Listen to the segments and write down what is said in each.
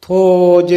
도제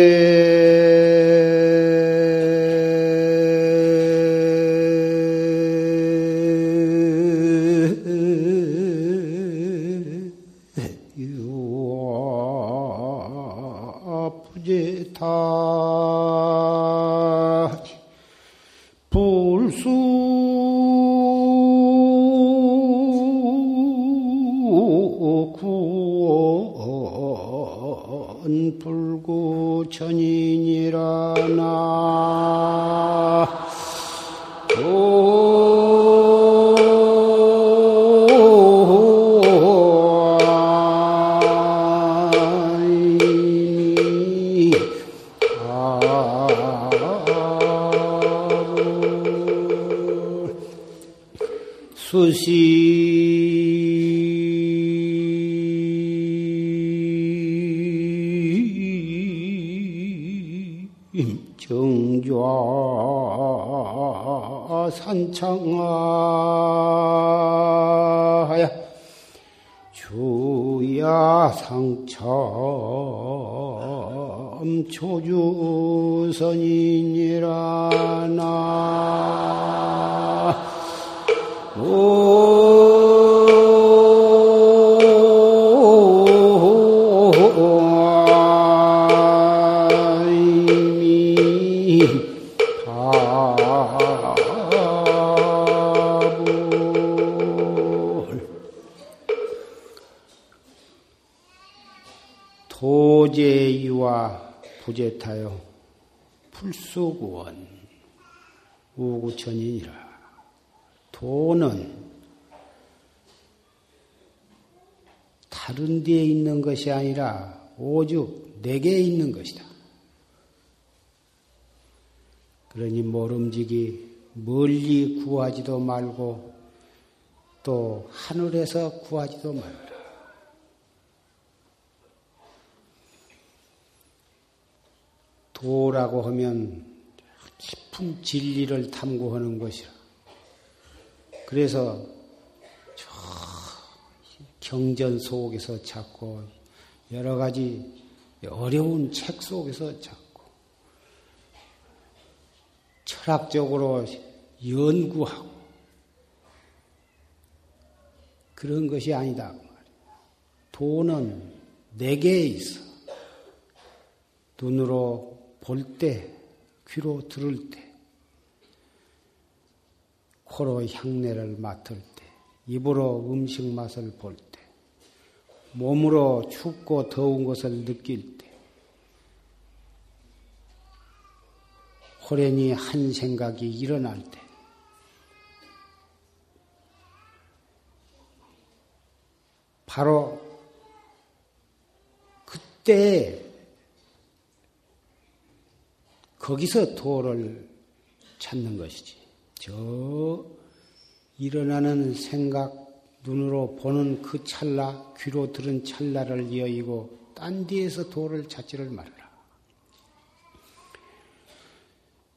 것이 아니라 오죽 내게 있는 것이다. 그러니 모름지기 멀리 구하지도 말고 또 하늘에서 구하지도 말라. 도라고 하면 깊은 진리를 탐구하는 것이라. 그래서 저 경전 속에서 찾고 여러 가지 어려운 책 속에서 찾고 철학적으로 연구하고 그런 것이 아니다. 도는 내게 있어. 눈으로 볼 때, 귀로 들을 때, 코로 향내를 맡을 때, 입으로 음식 맛을 볼 때, 몸으로 춥고 더운 것을 느낄 때, 호련히 한 생각이 일어날 때, 바로 그때 거기서 도를 찾는 것이지. 저 일어나는 생각, 눈으로 보는 그 찰나, 귀로 들은 찰나를 여의고 딴 데에서 도를 찾지를 말라.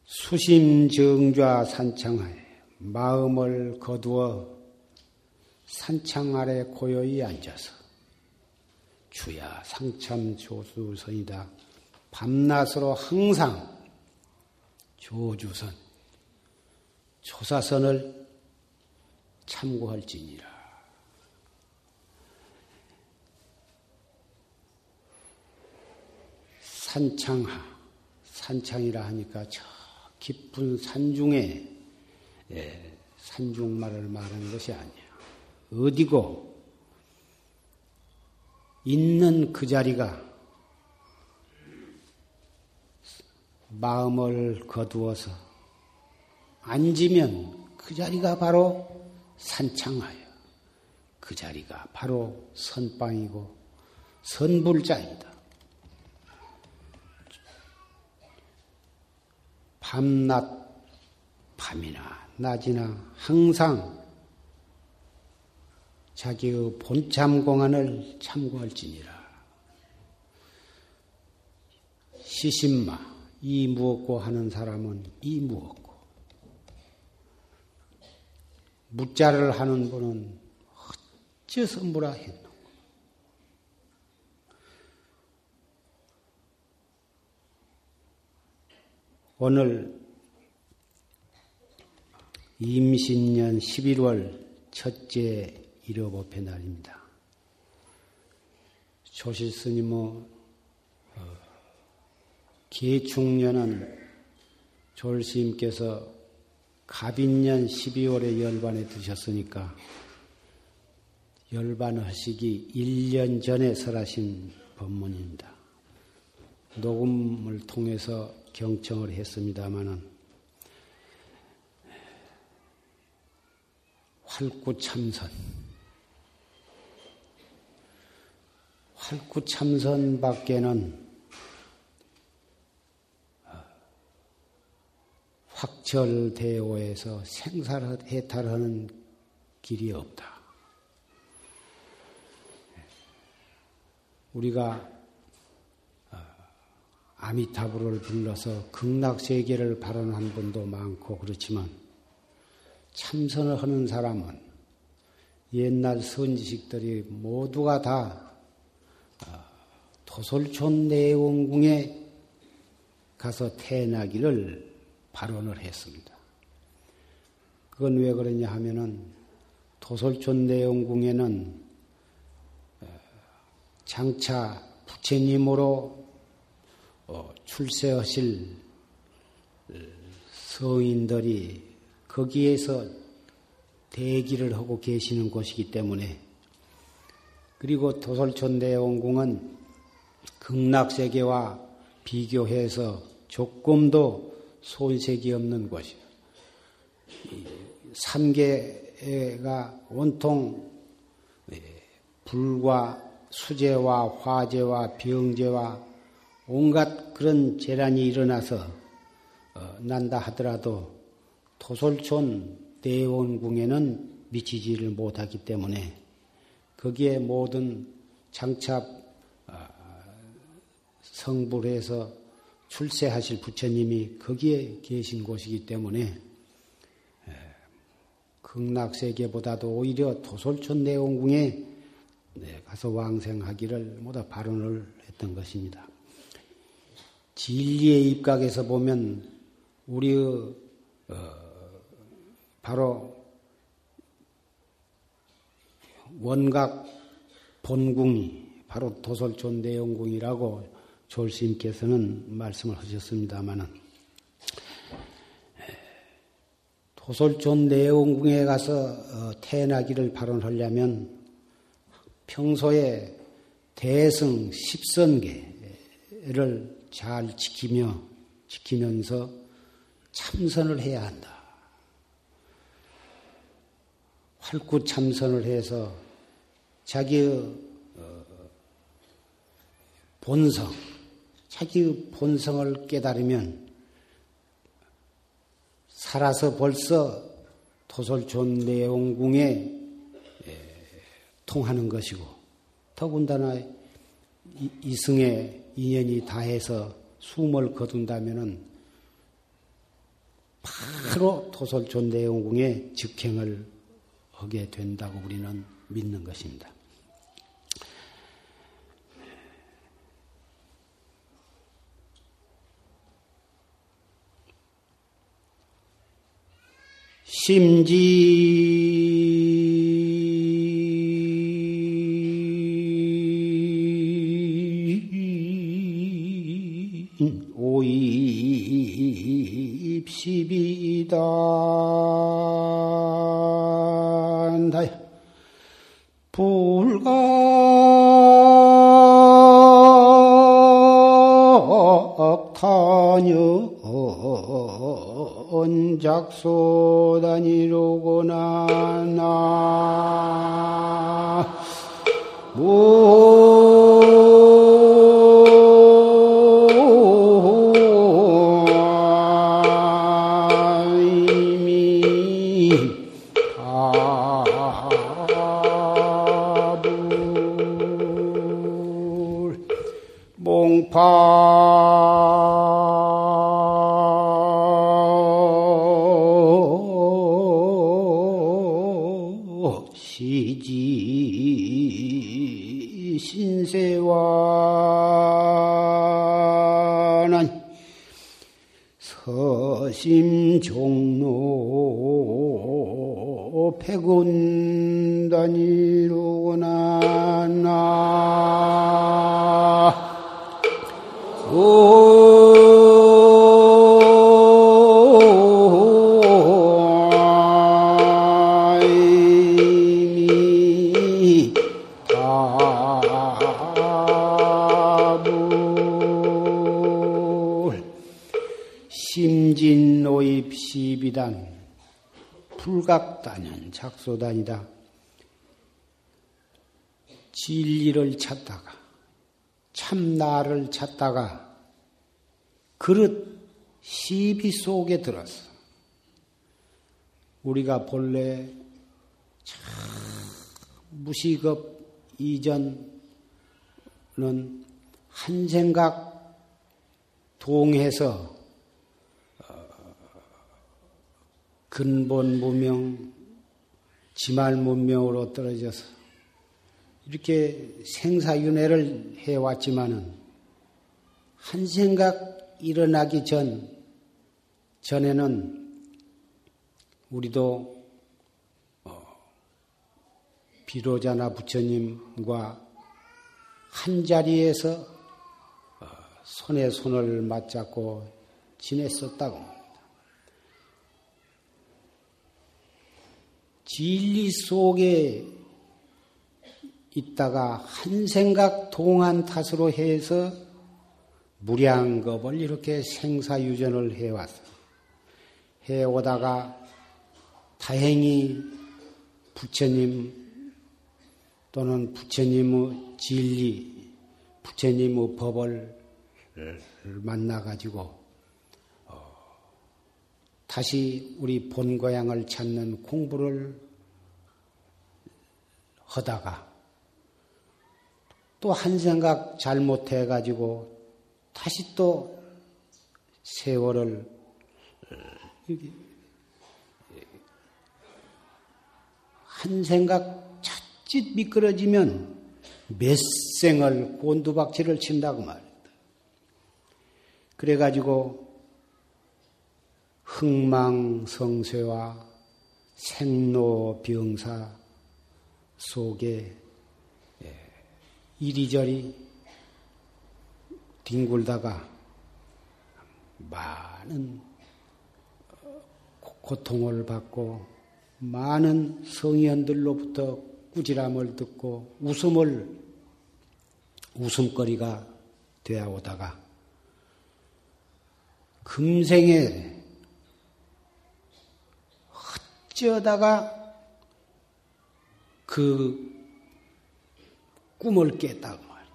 수심정좌 산창하에 마음을 거두어 산창 아래 고요히 앉아서 주야 상참 조수선이다. 밤낮으로 항상 조주선, 조사선을 참고할지니라. 산창하, 산창이라 하니까 저 깊은 산중에 예, 산중말을 말하는 것이 아니야. 어디고 있는 그 자리가 마음을 거두어서 앉으면 그 자리가 바로 산창하여 그 자리가 바로 선방이고 선불자입니다. 밤낮 밤이나 낮이나 항상 자기의 본참 공안을 참고할지니라. 시신마 이 무엇고 하는 사람은 이 무엇고 묻자를 하는 분은 어째서 뭐라 했노? 오늘 임신년 11월 첫째 일요법회 날입니다. 조실 스님은 어, 개축년은 졸스님께서 갑인년 12월에 열반에 드셨으니까 열반하시기 1년 전에 설하신 법문입니다. 녹음을 통해서 경청을 했습니다마는 활구참선 활구참선 밖에는 확철대오에서 생사해탈하는 길이 없다. 우리가 아미타불을 불러서 극락 세계를 발언한 분도 많고 그렇지만 참선을 하는 사람은 옛날 선지식들이 모두가 다 아, 도솔촌 내원궁에 가서 태어나기를 발언을 했습니다. 그건 왜 그러냐 하면은 도솔촌 내원궁에는 어, 장차 부처님으로 어, 출세하실 성인들이 거기에서 대기를 하고 계시는 곳이기 때문에 그리고 도솔촌 대원궁은 극락세계와 비교해서 조금도 손색이 없는 곳이에요. 삼계가 온통 예, 불과 수재와 화재와 병재와 온갖 그런 재난이 일어나서 어, 난다 하더라도 토솔촌 대원궁에는 미치지를 못하기 때문에 거기에 모든 장차 아, 성불해서 출세하실 부처님이 거기에 계신 곳이기 때문에 극락세계보다도 오히려 도솔촌 내원궁에 네, 가서 왕생하기를 모두 발언을 했던 것입니다. 진리의 입각에서 보면 우리의 어, 바로 원각 본궁이 바로 도솔촌 내용궁이라고 졸스님께서는 말씀을 하셨습니다마는 도솔촌 내용궁에 가서 어, 태어나기를 발언하려면 평소에 대승 십선계를 잘 지키며 지키면서 참선을 해야 한다. 활구 참선을 해서 자기의 어, 본성, 자기의 본성을 깨달으면 살아서 벌써 도솔촌 내용궁에 통하는 것이고 더군다나 이승의 인연이 다해서 숨을 거둔다면은 바로 내용궁에 직행을 하게 된다고 우리는 믿는 것입니다. 심지 입시비다. 불가. 타녀. 언작소 신세와는 서심종로 패군단이로구나 나 시비단 불각단연 작소단이다. 진리를 찾다가 참 나를 찾다가 그릇 시비 속에 들었어. 우리가 본래 무시급 이전은 한 생각 동해서 근본 무명, 지말 문명으로 떨어져서 이렇게 생사윤회를 해왔지만은 한 생각 일어나기 전 전에는 우리도 어, 비로자나 부처님과 한 자리에서 어, 손에 손을 맞잡고 지냈었다고. 진리 속에 있다가 한 생각 동안 탓으로 해서 무량겁을 이렇게 생사유전을 해왔어. 해오다가 다행히 부처님 또는 부처님의 진리, 부처님의 법을 만나가지고 어, 다시 우리 본 고향을 찾는 공부를 하다가 또 한 생각 잘못해 가지고 다시 또 세월을 한 생각 자칫 미끄러지면 몇 생을 곤두박질을 친다고 말이다. 그래가지고 흥망성쇠와 생로병사 속에 예, 이리저리 뒹굴다가 많은 고통을 받고 많은 성현들로부터 꾸지람을 듣고 웃음을 웃음거리가 되어 오다가 금생에 어쩌다가 그 꿈을 깼다고 말이야.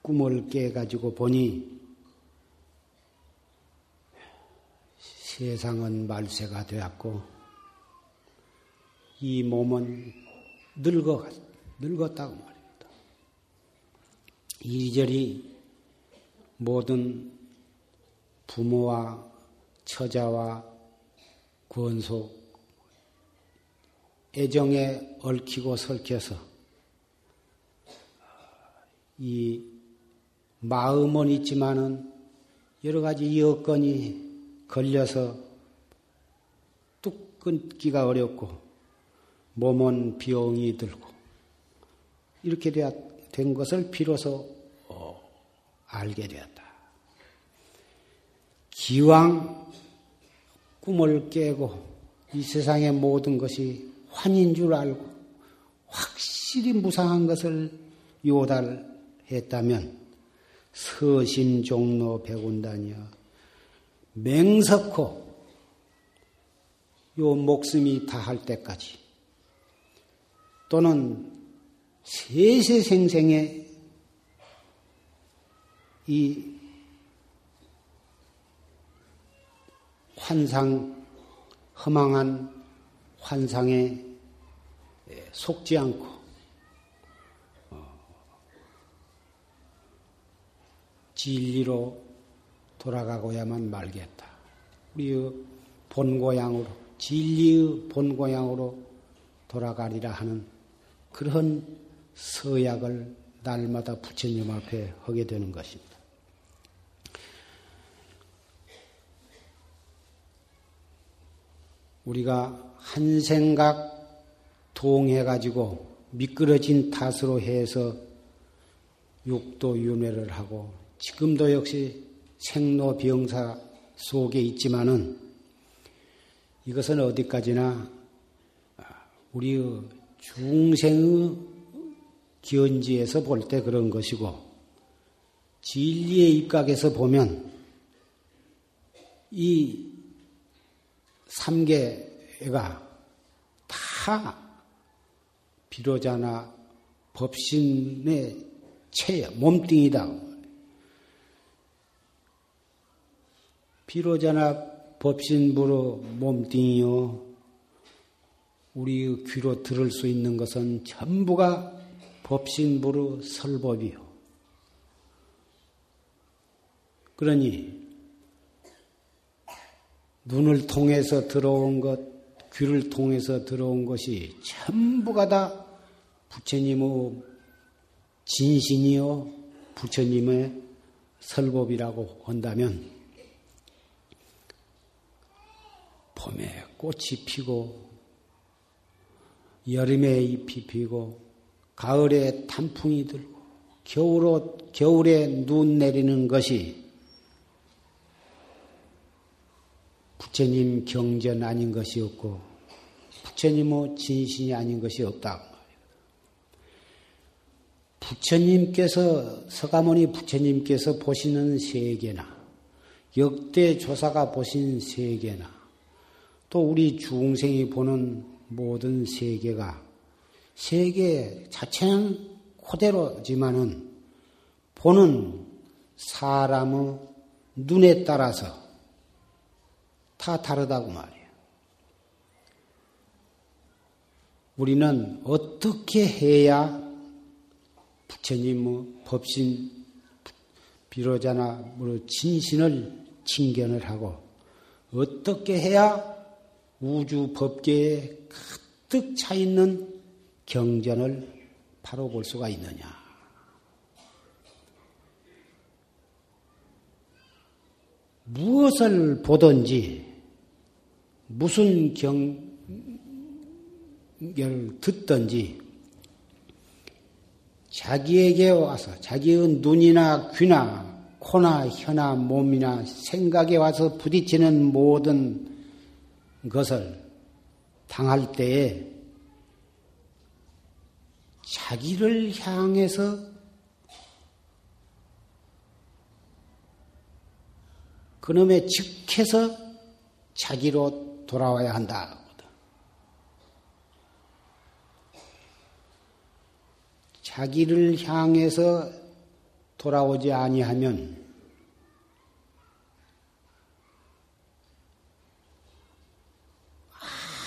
꿈을 깨가지고 보니 세상은 말세가 되었고 이 몸은 늙어 늙었다고 말입니다. 이리저리 모든 부모와 처자와 권속 애정에 얽히고 설켜서 이 마음은 있지만은 여러 가지 여건이 걸려서 뚝 끊기가 어렵고 몸은 비용이 들고 이렇게 된 것을 비로소 어, 알게 되었다. 기왕 꿈을 깨고 이 세상의 모든 것이 환인 줄 알고 확실히 무상한 것을 요달했다면 서심 종로 백운단이여 맹석호 요 목숨이 다할 때까지 또는 세세생생의 이 환상, 허망한 환상에 속지 않고 어, 진리로 돌아가고야만 말겠다. 우리의 본고향으로 진리의 본고향으로 돌아가리라 하는 그런 서약을 날마다 부처님 앞에 하게 되는 것입니다. 우리가 한 생각 동해가지고 미끄러진 탓으로 해서 육도 윤회를 하고 지금도 역시 생로병사 속에 있지만은 이것은 어디까지나 우리의 중생의 기원지에서 볼 때 그런 것이고 진리의 입각에서 보면 이 삼계가 다 비로자나 법신의 체, 몸뚱이다. 비로자나 법신부로 몸뚱이요. 우리 귀로 들을 수 있는 것은 전부가 법신부로 설법이요. 그러니 눈을 통해서 들어온 것, 귀를 통해서 들어온 것이 전부가 다 부처님의 진신이요, 부처님의 설법이라고 한다면, 봄에 꽃이 피고, 여름에 잎이 피고, 가을에 단풍이 들고, 겨울에 눈 내리는 것이 부처님 경전 아닌 것이 없고 부처님의 진신이 아닌 것이 없다. 부처님께서 서가모니 부처님께서 보시는 세계나 역대 조사가 보신 세계나 또 우리 중생이 보는 모든 세계가 세계 자체는 그대로지만은 보는 사람의 눈에 따라서 다 다르다고 말이에요. 우리는 어떻게 해야 부처님의 법신 비로자나 진신을 칭견을 하고 어떻게 해야 우주 법계에 가득 차 있는 경전을 바로 볼 수가 있느냐. 무엇을 보든지 무슨 경계를 듣든지 자기에게 와서 자기의 눈이나 귀나 코나 혀나 몸이나 생각에 와서 부딪히는 모든 것을 당할 때에 자기를 향해서 그놈의 즉해서 자기로 돌아와야 한다. 자기를 향해서 돌아오지 아니하면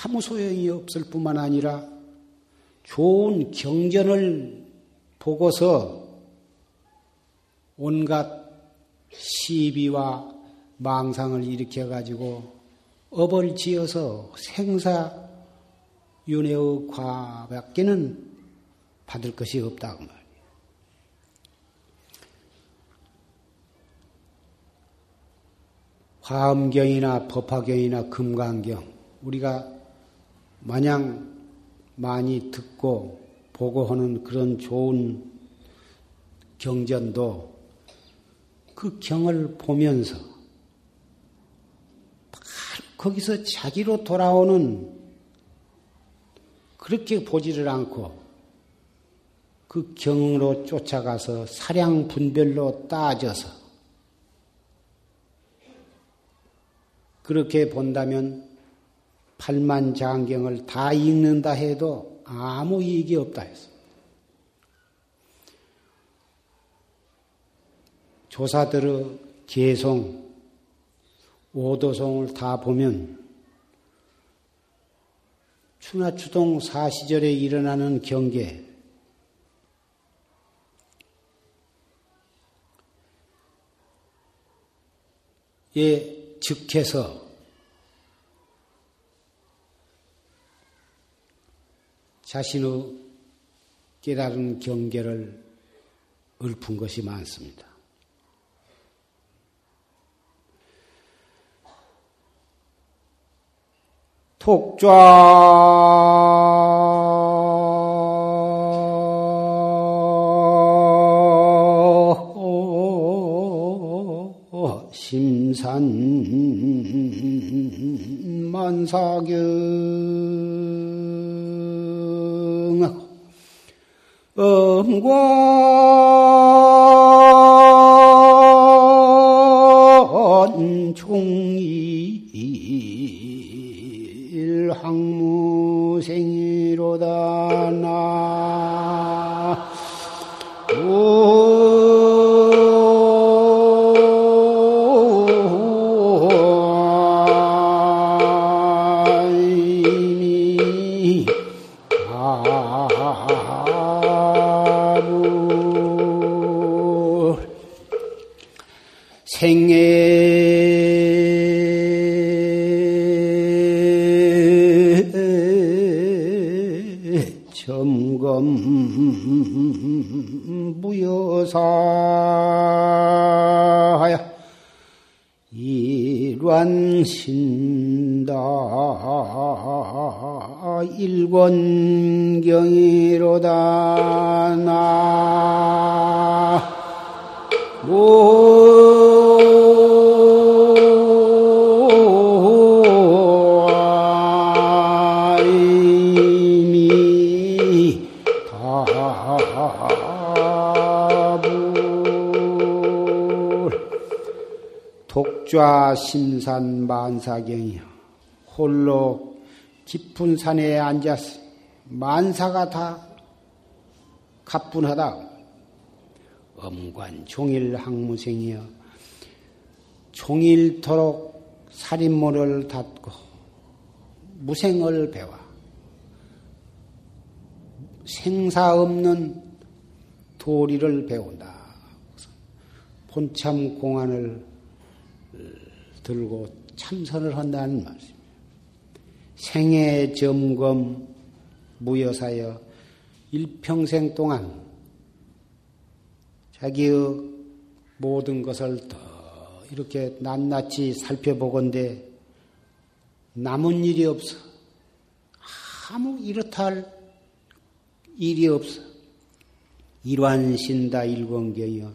아무 소용이 없을 뿐만 아니라 좋은 경전을 보고서 온갖 시비와 망상을 일으켜 가지고 업을 지어서 생사 윤회의 과밖에는 받을 것이 없다고 말이에요. 화엄경이나 법화경이나 금강경 우리가 마냥 많이 듣고 보고 하는 그런 좋은 경전도 그 경을 보면서 거기서 자기로 돌아오는 그렇게 보지를 않고 그 경으로 쫓아가서 사량 분별로 따져서 그렇게 본다면 팔만 장경을 다 읽는다 해도 아무 이익이 없다 했어. 조사들의 개송, 오도송을 다 보면 추나 추동 사시절에 일어나는 경계, 에 즉해서 자신의 깨달은 경계를 읊은 것이 많습니다. 독좌 심산 만사경. 엄관 산 만사경이요. 홀로 깊은 산에 앉아서 만사가 다 가뿐하다. 엄관 종일 항무생이여. 종일토록 살인모를 닫고 무생을 배워. 생사 없는 도리를 배운다. 본참 공안을 들고 참선을 한다는 말씀입니다. 생애 점검 무여사여 일평생 동안 자기의 모든 것을 더 이렇게 낱낱이 살펴보건대 남은 일이 없어. 아무 이렇다 할 일이 없어. 일완신다 일권경이여.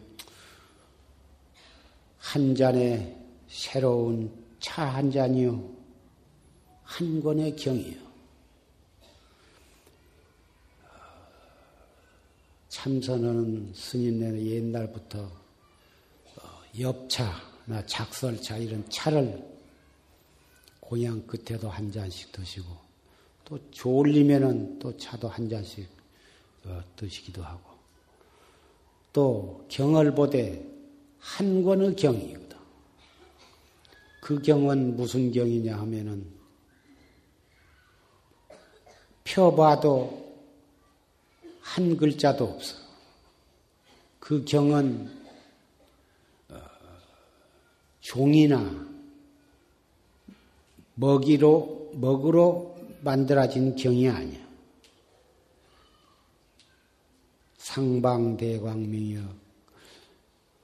한 잔에 새로운 차 한 잔이요. 한 권의 경이요. 참선하는 스님네는 옛날부터 어, 엽차나 작설차 이런 차를 고향 끝에도 한 잔씩 드시고 또 졸리면은 또 차도 한 잔씩 어, 드시기도 하고 또 경을 보되 한 권의 경이요. 그 경은 무슨 경이냐 하면은 펴봐도 한 글자도 없어. 그 경은 어, 종이나 먹이로 먹으로 만들어진 경이 아니야. 상방대광명이여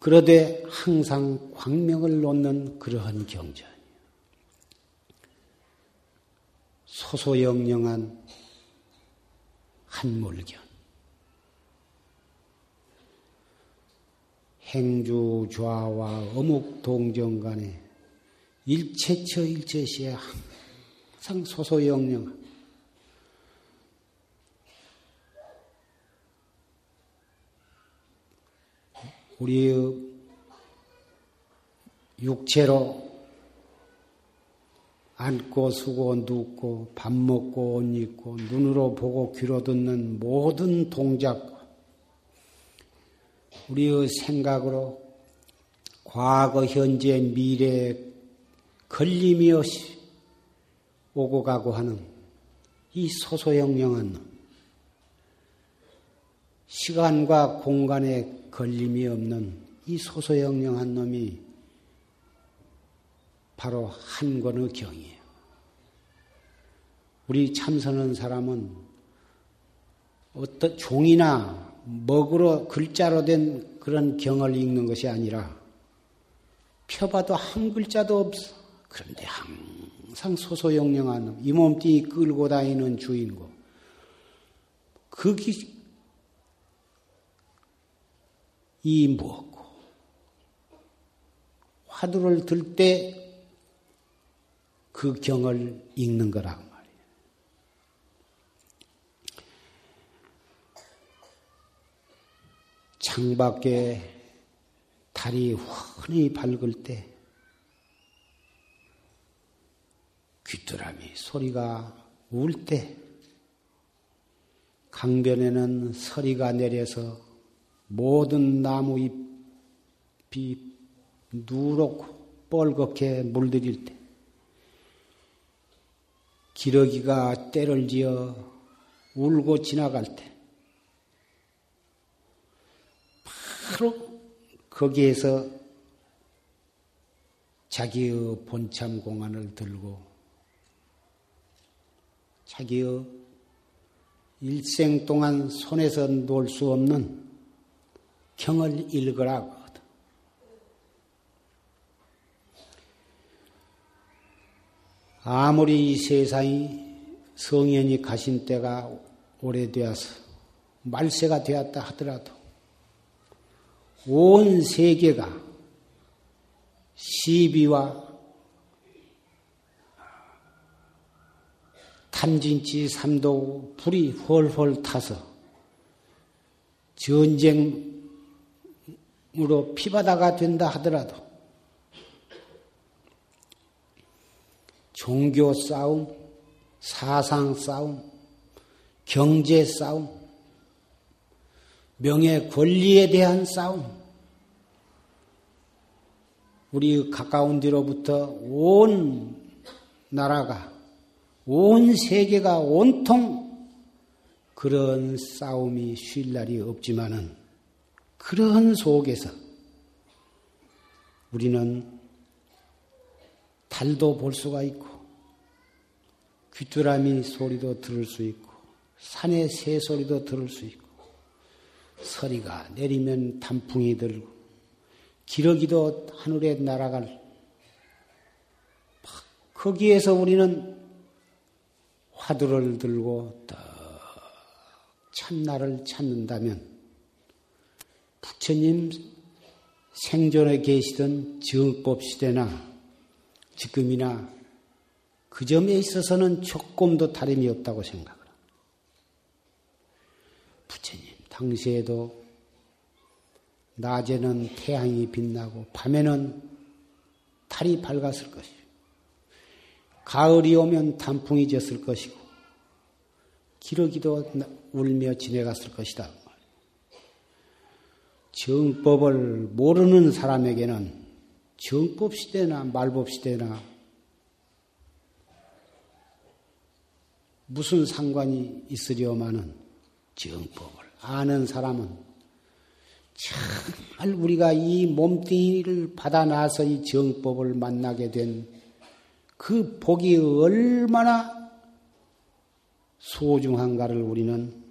그러되 항상 광명을 놓는 그러한 경전이에요. 소소영영한 한물견. 행주 좌와 어묵 동정 간에 일체처 일체시에 항상 소소영영한 우리의 육체로 앉고 수고 눕고 밥 먹고 옷 입고 눈으로 보고 귀로 듣는 모든 동작 우리의 생각으로 과거, 현재, 미래 걸림이 없이 오고 가고 하는 이 소소영령한 시간과 공간의 걸림이 없는 이 소소영령한 놈이 바로 한 권의 경이에요. 우리 참선한 사람은 어떤 종이나 먹으로 글자로 된 그런 경을 읽는 것이 아니라 펴봐도 한 글자도 없어. 그런데 항상 소소영령한 이 몸뚱이 끌고 다니는 주인공. 그기 이 무엇고 화두를 들 때 그 경을 읽는 거라고 말이에요. 창밖에 달이 환히 밝을 때 귀뚜라미 소리가 울 때 강변에는 서리가 내려서 모든 나무 잎이 누렇고 뻘겋게 물들일 때 기러기가 때를 지어 울고 지나갈 때 바로 거기에서 자기의 본참 공안을 들고 자기의 일생 동안 손에서 놓을 수 없는 경을 읽으라고. 아무리 이 세상이 성현이 가신 때가 오래되어서 말세가 되었다 하더라도 온 세계가 시비와 탐진치 삼도 불이 헐헐 타서 전쟁 으로 피바다가 된다 하더라도 종교 싸움, 사상 싸움, 경제 싸움, 명예 권리에 대한 싸움, 우리 가까운 데로부터 온 나라가 온 세계가 온통 그런 싸움이 쉴 날이 없지만은 그런 속에서 우리는 달도 볼 수가 있고 귀뚜라미 소리도 들을 수 있고 산의 새 소리도 들을 수 있고 서리가 내리면 단풍이 들고 기러기도 하늘에 날아갈 거기에서 우리는 화두를 들고 딱 참나를 찾는다면 부처님 생존에 계시던 정법 시대나 지금이나 그 점에 있어서는 조금도 다름이 없다고 생각을 합니다. 부처님 당시에도 낮에는 태양이 빛나고 밤에는 달이 밝았을 것이고 가을이 오면 단풍이 졌을 것이고 기러기도 울며 지내갔을 것이다. 정법을 모르는 사람에게는 정법 시대나 말법 시대나 무슨 상관이 있으려마는 정법을 아는 사람은 정말 우리가 이 몸뚱이를 받아 나서 이 정법을 만나게 된 그 복이 얼마나 소중한가를 우리는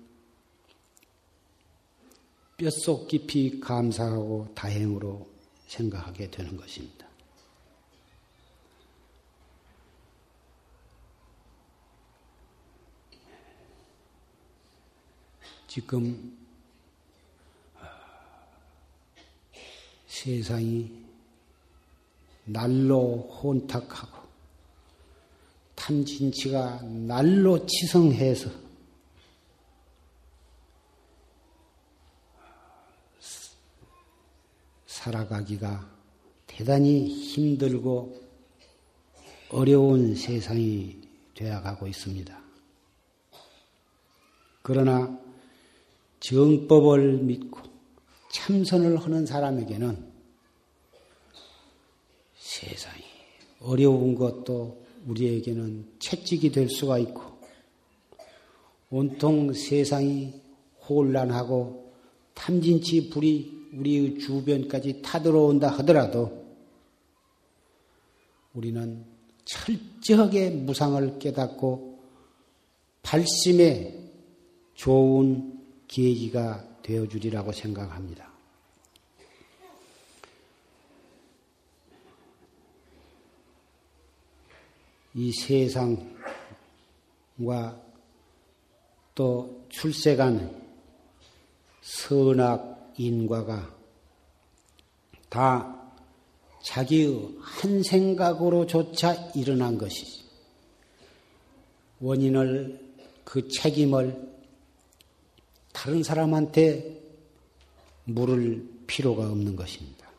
뼛속 깊이 감사하고 다행으로 생각하게 되는 것입니다. 지금 세상이 날로 혼탁하고 탐진치가 날로 치성해서 살아가기가 대단히 힘들고 어려운 세상이 되어가고 있습니다. 그러나 정법을 믿고 참선을 하는 사람에게는 세상이 어려운 것도 우리에게는 채찍이 될 수가 있고 온통 세상이 혼란하고 탐진치 불이 우리 주변까지 타들어온다 하더라도 우리는 철저하게 무상을 깨닫고 발심에 좋은 계기가 되어주리라고 생각합니다. 이 세상과 또 출세간 선악 인과가 다 자기의 한 생각으로조차 일어난 것이지. 원인을, 그 책임을 다른 사람한테 물을 필요가 없는 것입니다.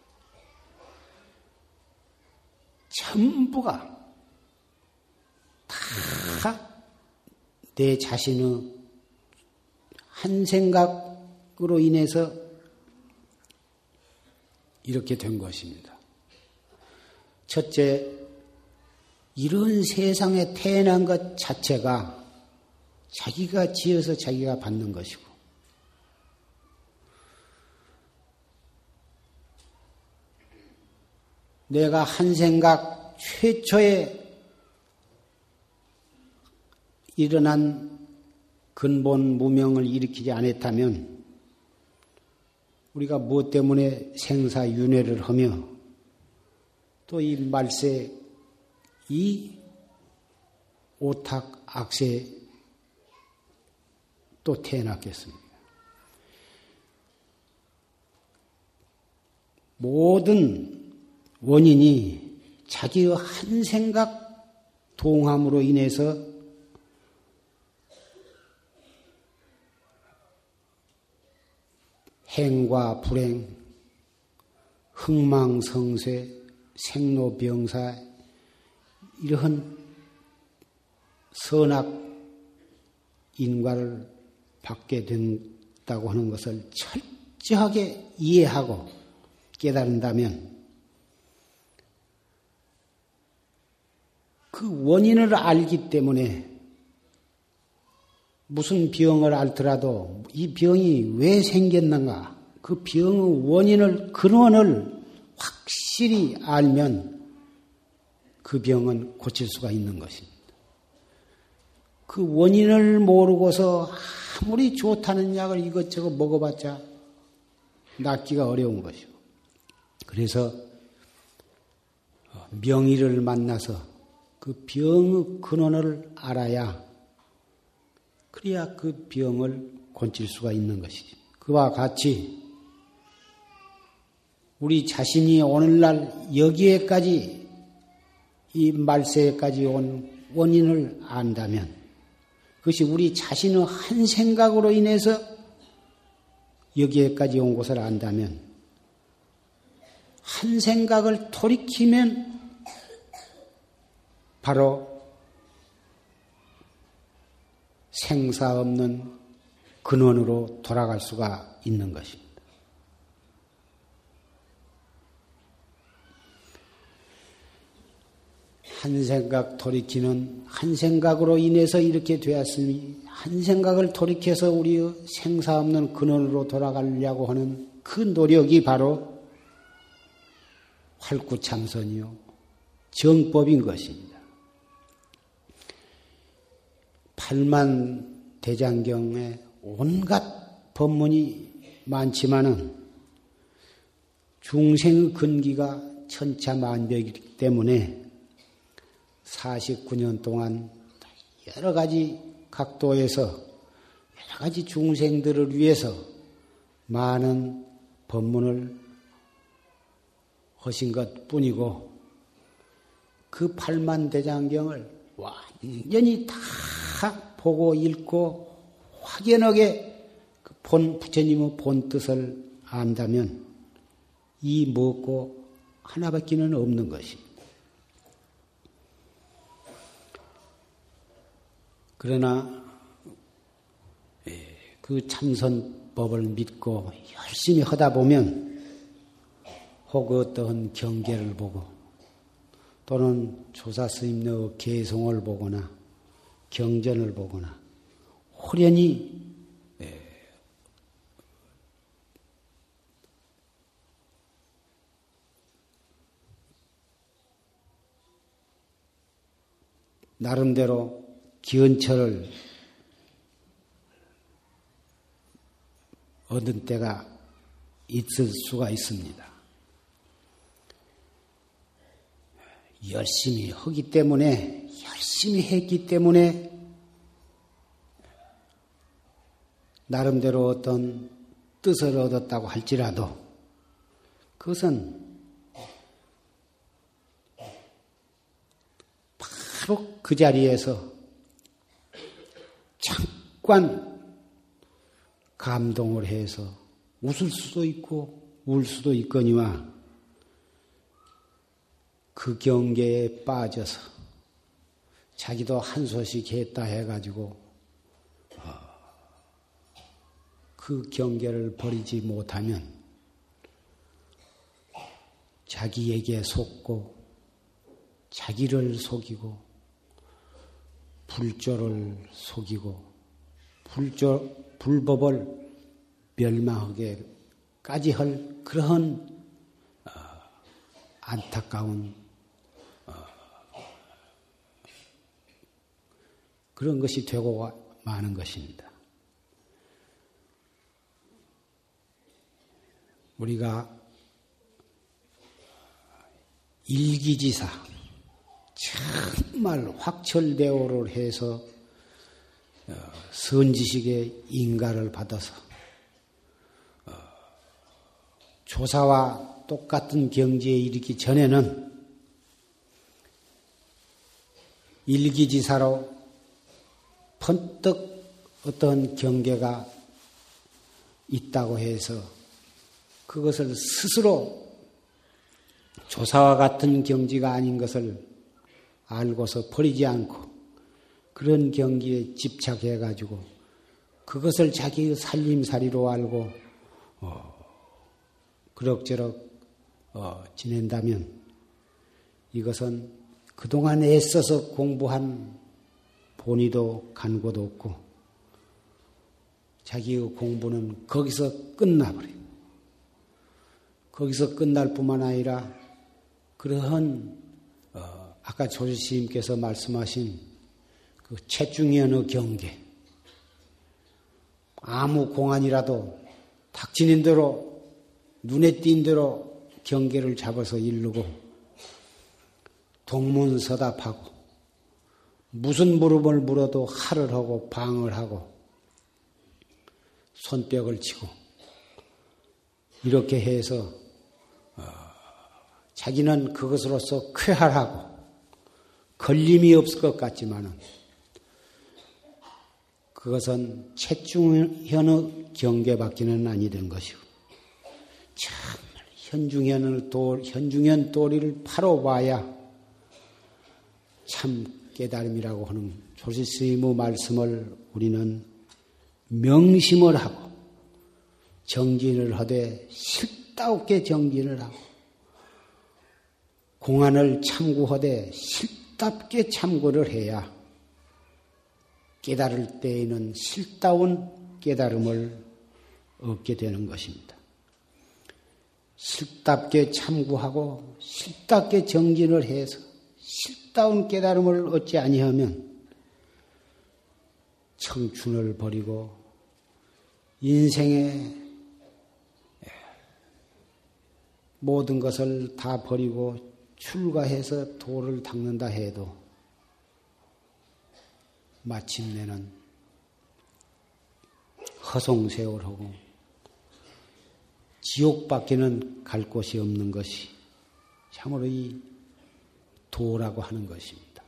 전부가 다 내 자신의 한 생각으로 인해서 이렇게 된 것입니다. 첫째, 이런 세상에 태어난 것 자체가 자기가 지어서 자기가 받는 것이고, 내가 한 생각 최초에 일어난 근본 무명을 일으키지 않았다면 우리가 무엇 때문에 생사윤회를 하며 또 이 말세 이 오탁 악세 또 태어났겠습니다. 모든 원인이 자기의 한 생각 동함으로 인해서 행과 불행, 흥망성쇠, 생로병사 이러한 선악 인과를 받게 된다고 하는 것을 철저하게 이해하고 깨달은다면 그 원인을 알기 때문에 무슨 병을 앓더라도 이 병이 왜 생겼는가 그 병의 원인을 근원을 확실히 알면 그 병은 고칠 수가 있는 것입니다. 그 원인을 모르고서 아무리 좋다는 약을 이것저것 먹어봤자 낫기가 어려운 것이고 그래서 명의를 만나서 그 병의 근원을 알아야 그래야 그 병을 고칠 수가 있는 것이지. 그와 같이 우리 자신이 오늘날 여기에까지 이 말세에까지 온 원인을 안다면 그것이 우리 자신의 한 생각으로 인해서 여기에까지 온 것을 안다면 한 생각을 돌이키면 바로 생사 없는 근원으로 돌아갈 수가 있는 것입니다. 한 생각 돌이키는 한 생각으로 인해서 이렇게 되었으니 한 생각을 돌이켜서 우리의 생사 없는 근원으로 돌아가려고 하는 그 노력이 바로 활구참선이요 정법인 것입니다. 팔만 대장경에 온갖 법문이 많지만은 중생의 근기가 천차만별이기 때문에 49년 동안 여러 가지 각도에서 여러 가지 중생들을 위해서 많은 법문을 하신 것 뿐이고 그 팔만 대장경을 완전히 다 보고 읽고 확연하게 그본 부처님의 본 뜻을 안다면 이 먹고 하나밖에는 없는 것입니다. 그러나 예, 그 참선법을 믿고 열심히 하다 보면 혹 어떠한 경계를 보고 또는 조사 스님의 개성을 보거나 경전을 보거나 호련히 예, 나름대로 기원처를 얻은 때가 있을 수가 있습니다. 열심히 하기 때문에 열심히 했기 때문에 나름대로 어떤 뜻을 얻었다고 할지라도 그것은 바로 그 자리에서 잠깐 감동을 해서 웃을 수도 있고 울 수도 있거니와 그 경계에 빠져서 자기도 한 소식 했다 해가지고 어, 그 경계를 버리지 못하면 자기에게 속고 자기를 속이고 불조를 속이고 불조, 불법을 멸망하게까지 할 그러한 어, 안타까운 그런 것이 되고 마는 것입니다. 우리가 일기지사 정말 확철대오를 해서 어, 선지식의 인가를 받아서 어, 조사와 똑같은 경지에 이르기 전에는 일기지사로 번뜩 어떤 경계가 있다고 해서 그것을 스스로 조사와 같은 경지가 아닌 것을 알고서 버리지 않고 그런 경기에 집착해 가지고 그것을 자기의 살림살이로 알고 어, 그럭저럭 어, 지낸다면 이것은 그동안 애써서 공부한 본의도 간고도 없고 자기의 공부는 거기서 끝나버려요. 거기서 끝날 뿐만 아니라 그러한 어, 아까 조지스님께서 말씀하신 그 채중현의 경계. 아무 공안이라도 닥치는 대로 눈에 띈 대로 경계를 잡아서 이르고 동문서답하고 무슨 물음을 물어도 할을 하고 방을 하고 손뼉을 치고 이렇게 해서 어, 자기는 그것으로서 쾌활하고 걸림이 없을 것 같지만은 그것은 채중현의 경계밖에는 아니된 것이고 정말 현중현을 도, 현중현 도리를 파로봐야 참 깨달음이라고 하는 조실 스님의 말씀을 우리는 명심을 하고 정진을 하되 실다없게 정진을 하고 공안을 참고하되 실답게 참고를 해야 깨달을 때에는 실다운 깨달음을 얻게 되는 것입니다. 실답게 참고하고 실답게 정진을 해서 실 다운 깨달음을 얻지 아니하면 청춘을 버리고 인생의 모든 것을 다 버리고 출가해서 도를 닦는다 해도 마침내는 허송세월하고 지옥밖에는 갈 곳이 없는 것이 참으로 이 도라고 하는 것입니다.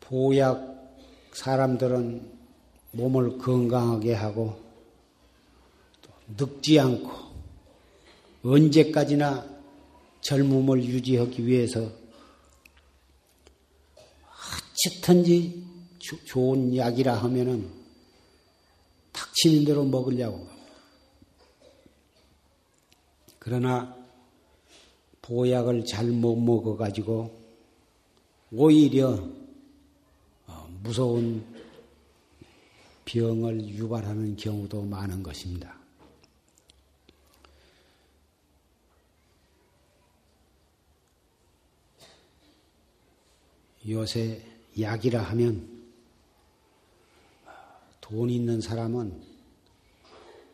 보약 사람들은 몸을 건강하게 하고 늙지 않고 언제까지나 젊음을 유지하기 위해서 어쨌든지 좋은 약이라 하면은 닥치는 대로 먹으려고. 그러나 보약을 잘 못 먹어가지고 오히려 어, 무서운 병을 유발하는 경우도 많은 것입니다. 요새 약이라 하면 돈 있는 사람은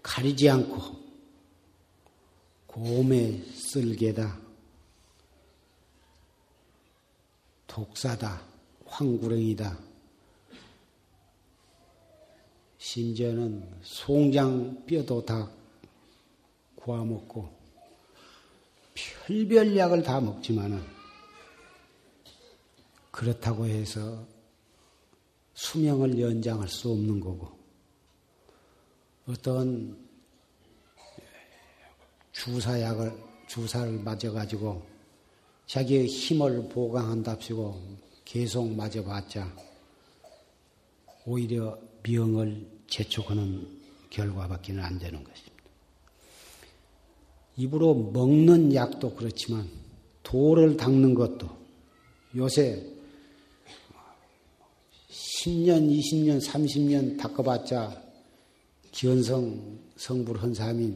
가리지 않고 곰에 쓸개다 독사다, 황구렁이다. 심지어는 송장 뼈도 다 구워 먹고 별별 약을 다 먹지만은 그렇다고 해서 수명을 연장할 수 없는 거고 어떤 주사약을 주사를 맞아 가지고 자기의 힘을 보강한답시고 계속 맞아봤자 오히려 병을 재촉하는 결과밖에는 안 되는 것입니다. 입으로 먹는 약도 그렇지만 돌을 닦는 것도 요새 10년, 20년, 30년 닦아봤자 기원성 성불 한 사람이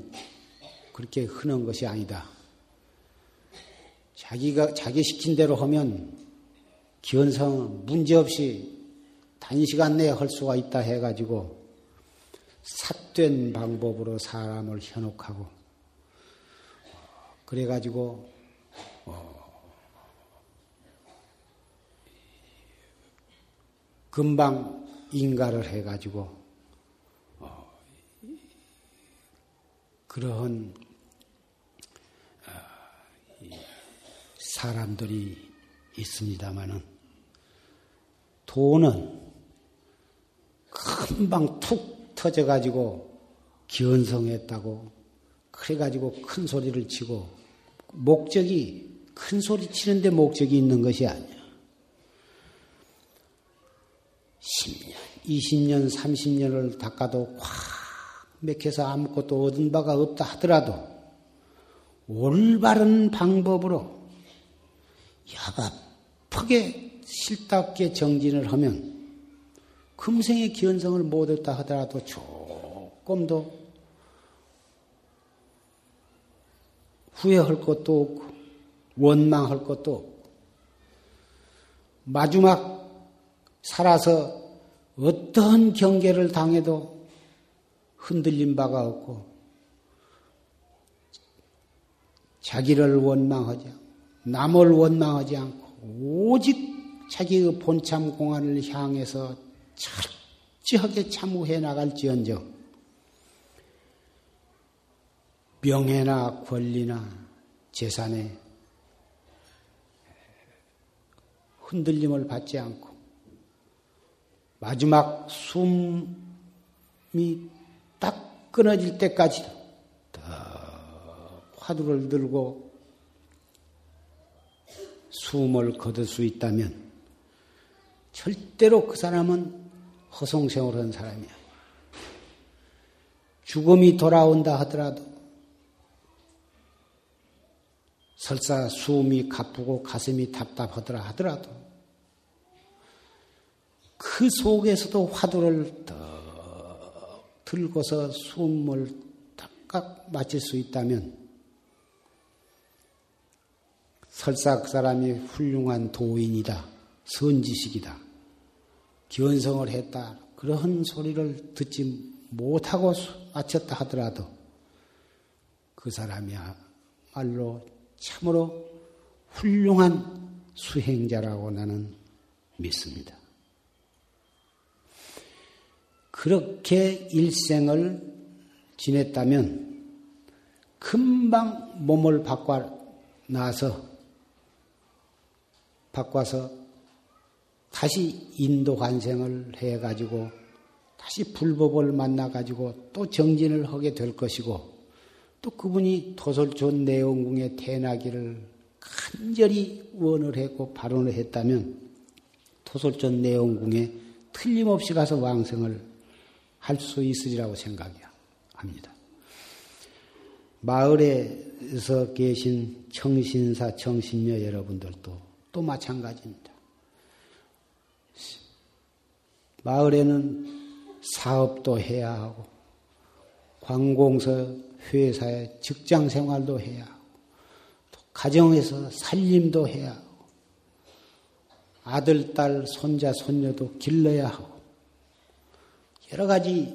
그렇게 흔한 것이 아니다. 자기가 자기 시킨 대로 하면 기원성 문제없이 단시간 내에 할 수가 있다 해가지고 삿된 방법으로 사람을 현혹하고 그래가지고 어 금방 인가를 해가지고 어 그러한 어 사람들이 있습니다마는 돈은 금방 툭 터져가지고 기원성했다고 그래가지고 큰 소리를 치고 목적이 큰 소리 치는데 목적이 있는 것이 아니야. 10년, 20년, 30년을 닦아도 확 맥혀서 아무것도 얻은 바가 없다 하더라도 올바른 방법으로 야바하게 실답게 정진을 하면 금생의 기원성을 못 얻다 하더라도 조금 더 후회할 것도 없고, 원망할 것도 없고, 마지막 살아서 어떤 경계를 당해도 흔들린 바가 없고, 자기를 원망하지 않고, 남을 원망하지 않고, 오직 자기의 본참 공안을 향해서 철저하게 참우해 나갈지언정, 명예나 권리나 재산에 흔들림을 받지 않고 마지막 숨이 딱 끊어질 때까지 화두를 들고 숨을 거둘 수 있다면 절대로 그 사람은 허송세월한 사람이야. 죽음이 돌아온다 하더라도 설사 숨이 가쁘고 가슴이 답답하더라 하더라도 그 속에서도 화두를 더 들고서 숨을 딱딱 맞출 수 있다면 설사 그 사람이 훌륭한 도인이다, 선지식이다, 견성을 했다, 그러한 소리를 듣지 못하고 마쳤다 하더라도 그 사람이야말로 참으로 훌륭한 수행자라고 나는 믿습니다. 그렇게 일생을 지냈다면 금방 몸을 바꿔 나서 바꿔서 다시 인도 관생을 해가지고 다시 불법을 만나가지고 또 정진을 하게 될 것이고 또 그분이 도솔촌 내원궁에 태어나기를 간절히 원을 했고 발언을 했다면 도솔촌 내원궁에 틀림없이 가서 왕성을 할 수 있으리라고 생각합니다. 마을에서 계신 청신사, 청신녀 여러분들도 또 마찬가지입니다. 마을에는 사업도 해야 하고, 관공서 회사에 직장 생활도 해야 하고, 또 가정에서 살림도 해야 하고, 아들, 딸, 손자, 손녀도 길러야 하고, 여러 가지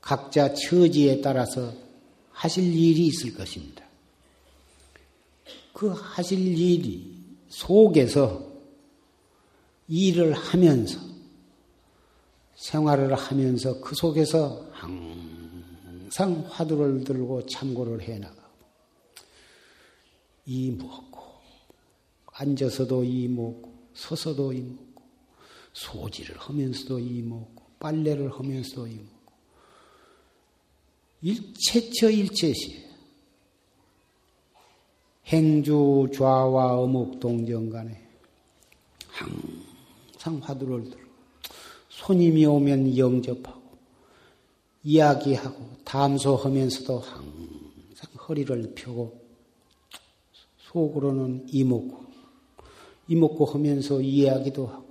각자 처지에 따라서 하실 일이 있을 것입니다. 그 하실 일이 속에서 일을 하면서 생활을 하면서 그 속에서 항상 화두를 들고 참고를 해나가고 이 먹고 앉아서도 이 먹고 서서도 이 먹고 소지를 하면서도 이 먹고 빨래를 하면서도 이 먹고 일체처 일체시 행주 좌와 어묵 동정 간에 항상 화두를 들고 손님이 오면 영접하고 이야기하고 담소하면서도 항상 허리를 펴고 속으로는 이먹고 이먹고 하면서 이야기도 하고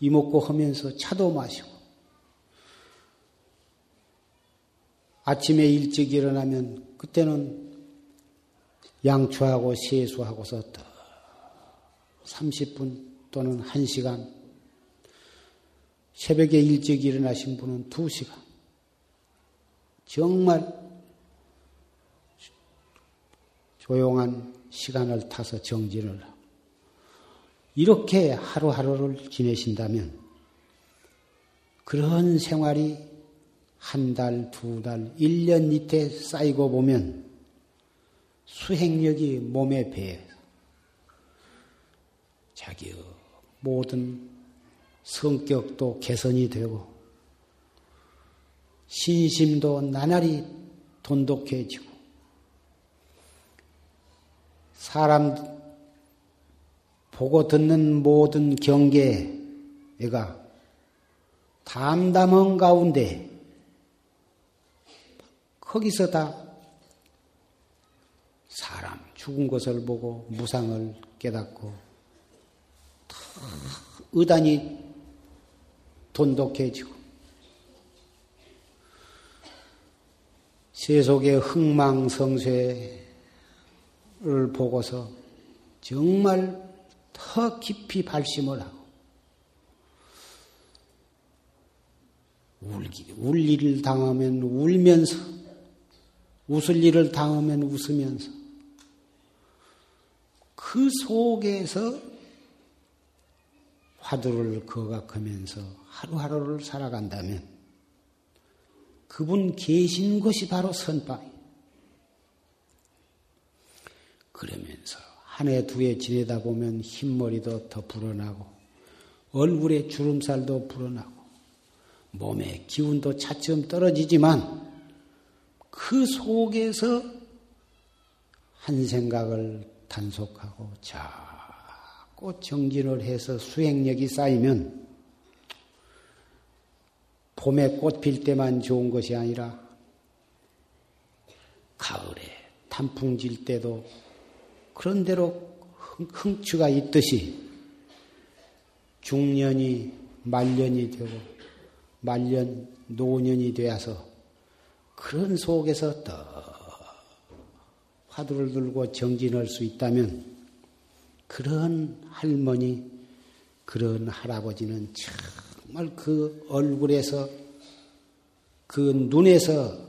이먹고 하면서 차도 마시고 아침에 일찍 일어나면 그때는 양초하고 세수하고서 또 30분 또는 1시간 새벽에 일찍 일어나신 분은 2시간. 정말 조용한 시간을 타서 정진을 하고 이렇게 하루하루를 지내신다면 그런 생활이 한 달, 두 달, 1년 밑에 쌓이고 보면 수행력이 몸에 배해 자기의 모든 성격도 개선이 되고 신심도 나날이 돈독해지고 사람 보고 듣는 모든 경계가 담담한 가운데 거기서 다 사람 죽은 것을 보고 무상을 깨닫고 의단이 돈독해지고 세속의 흥망성쇠를 보고서 정말 더 깊이 발심을 하고 울기, 울 일을 당하면 울면서 웃을 일을 당하면 웃으면서 그 속에서 화두를 거각하면서 하루하루를 살아간다면 그분 계신 것이 바로 선방이에요. 그러면서 한 해, 두 해 지내다 보면 흰머리도 더 불어나고 얼굴에 주름살도 불어나고 몸에 기운도 차츰 떨어지지만 그 속에서 한 생각을 단속하고 자꾸 정진을 해서 수행력이 쌓이면 봄에 꽃 필 때만 좋은 것이 아니라 가을에 단풍 질 때도 그런 대로 흥추가 있듯이 중년이 말년이 되고 말년 노년이 되어서 그런 속에서 더 화두를 들고 정진할 수 있다면 그런 할머니, 그런 할아버지는 정말 그 얼굴에서 그 눈에서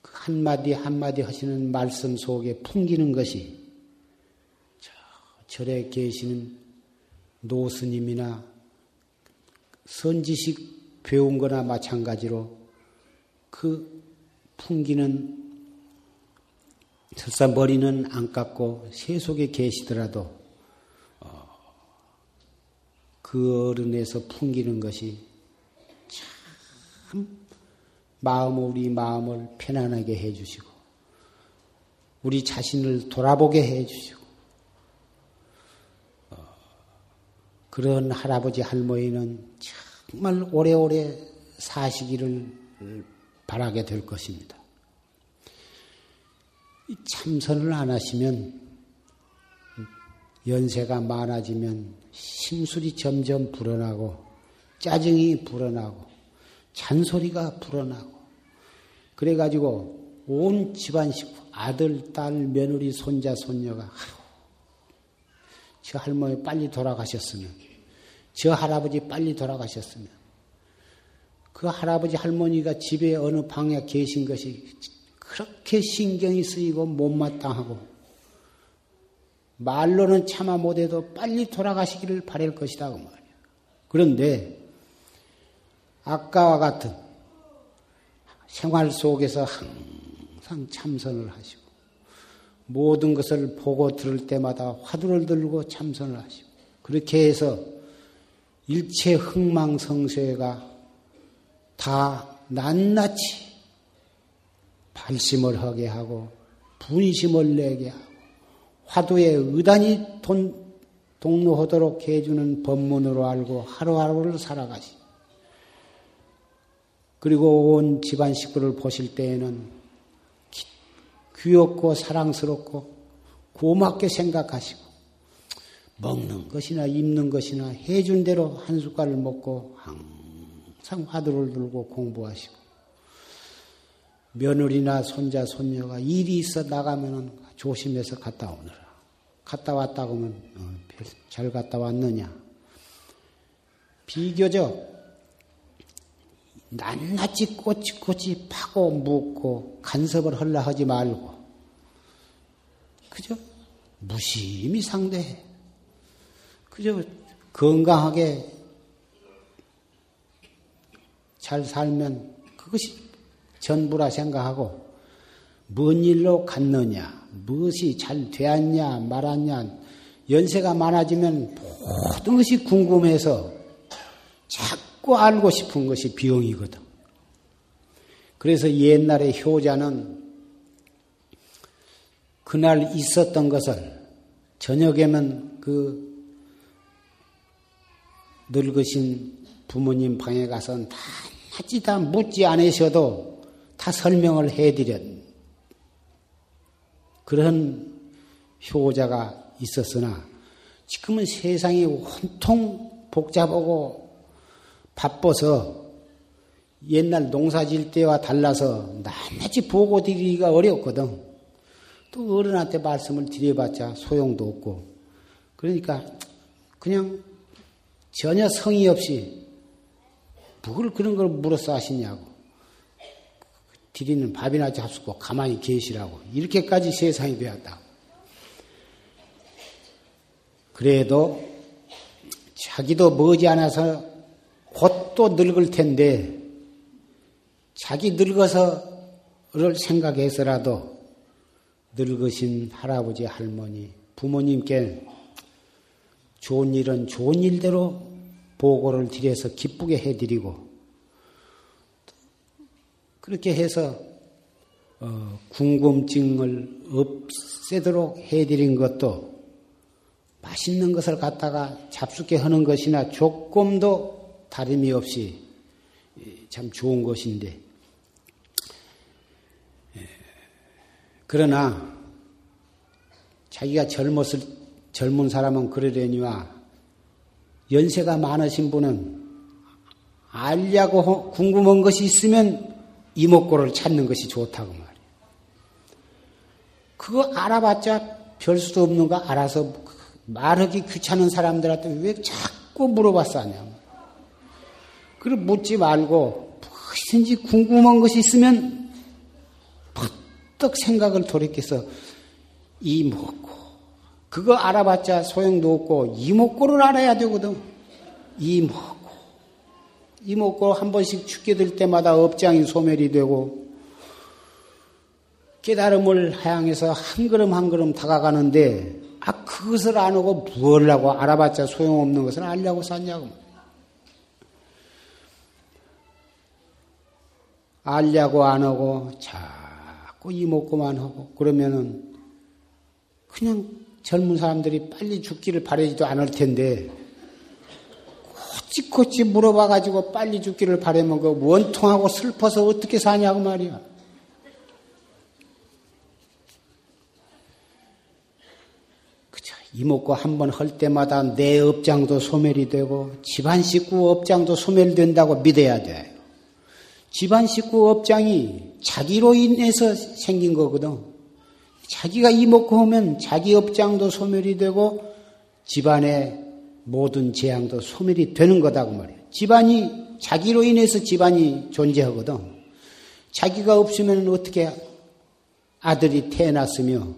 그 한마디 한마디 하시는 말씀 속에 풍기는 것이 절에 계시는 노스님이나 선지식 배운 거나 마찬가지로 그 풍기는 설사 머리는 안 깎고 세속에 계시더라도 어, 그 어른에서 풍기는 것이 참 마음 우리 마음을 편안하게 해주시고 우리 자신을 돌아보게 해주시고 어, 그런 할아버지 할머니는 정말 오래오래 사시기를 바라게 될 것입니다. 참선을 안 하시면 연세가 많아지면 심술이 점점 불어나고 짜증이 불어나고 잔소리가 불어나고 그래가지고 온 집안 식구 아들, 딸, 며느리, 손자, 손녀가 저 할머니 빨리 돌아가셨으면 저 할아버지 빨리 돌아가셨으면 그 할아버지 할머니가 집에 어느 방에 계신 것이 그렇게 신경이 쓰이고 못마땅하고 말로는 참아 못해도 빨리 돌아가시기를 바랄 것이다. 그 말이야. 그런데 아까와 같은 생활 속에서 항상 참선을 하시고 모든 것을 보고 들을 때마다 화두를 들고 참선을 하시고 그렇게 해서 일체 흥망성쇠가 다 낱낱이 발심을 하게 하고 분심을 내게 하고 화두에 의단이 돈, 동로하도록 해주는 법문으로 알고 하루하루를 살아가시. 그리고 온 집안 식구를 보실 때에는 귀엽고 사랑스럽고 고맙게 생각하시고 먹는 것이나 입는 것이나 해준 대로 한 숟갈을 먹고 항상 화두를 들고 공부하시고 며느리나 손자 손녀가 일이 있어 나가면은 조심해서 갔다 오느라 갔다 왔다고 하면 어, 잘 갔다 왔느냐 비교적 낱낱이 꼬치꼬치 파고 묻고 간섭을 헐라 하지 말고 그저 무심히 상대해. 그저 건강하게 잘 살면 그것이 전부라 생각하고 뭔 일로 갔느냐, 무엇이 잘 되었냐, 말았냐, 연세가 많아지면 모든 것이 궁금해서 자꾸 알고 싶은 것이 비용이거든. 그래서 옛날에 효자는 그날 있었던 것을 저녁에면 그 늙으신 부모님 방에 가서 다 하지 다 묻지 않으셔도 다 설명을 해드렸 그런 효자가 있었으나 지금은 세상이 온통 복잡하고 바빠서 옛날 농사 질 때와 달라서 낱낱이 보고 드리기가 어렵거든. 또 어른한테 말씀을 드려봤자 소용도 없고. 그러니까 그냥 전혀 성의 없이 뭘 그런 걸 물어서 하시냐고. 드리는 밥이나 잡수고 가만히 계시라고. 이렇게까지 세상이 되었다. 그래도 자기도 머지않아서 곧 또 늙을 텐데 자기 늙어서를 생각해서라도 늙으신 할아버지 할머니 부모님께 좋은 일은 좋은 일대로 보고를 드려서 기쁘게 해드리고 그렇게 해서 어, 궁금증을 없애도록 해드린 것도 맛있는 것을 갖다가 잡숫게 하는 것이나 조금도 다름이 없이 참 좋은 것인데. 예, 그러나 자기가 젊었을 젊은 사람은 그러려니와 연세가 많으신 분은 알려고 궁금한 것이 있으면 이목구를 찾는 것이 좋다고 말이에요. 그거 알아봤자 별 수도 없는 거 알아서 말하기 귀찮은 사람들한테 왜 자꾸 물어봤어 하냐. 그래 묻지 말고 무엇인지 궁금한 것이 있으면 퍼뜩 생각을 돌이켜서 이목구 그거 알아봤자 소용도 없고 이목구를 알아야 되거든. 이목구 이목구 한 번씩 죽게 될 때마다 업장이 소멸이 되고 깨달음을 향해서 한 걸음 한 걸음 다가가는데 아 그것을 안 하고 무엇을 하고 알아봤자 소용없는 것을 알려고 샀냐고 알려고 안 하고 자꾸 이목구만 하고 그러면은 그냥 젊은 사람들이 빨리 죽기를 바라지도 않을 텐데 코치코치 물어봐가지고 빨리 죽기를 바라면 그 원통하고 슬퍼서 어떻게 사냐고 말이야. 그죠. 이목구 한 번 할 때마다 내 업장도 소멸이 되고 집안 식구 업장도 소멸된다고 믿어야 돼. 집안 식구 업장이 자기로 인해서 생긴 거거든. 자기가 이먹고 하면 자기 업장도 소멸이 되고 집안의 모든 재앙도 소멸이 되는 거다고 말이에요. 집안이 자기로 인해서 집안이 존재하거든. 자기가 없으면 어떻게 아들이 태어났으며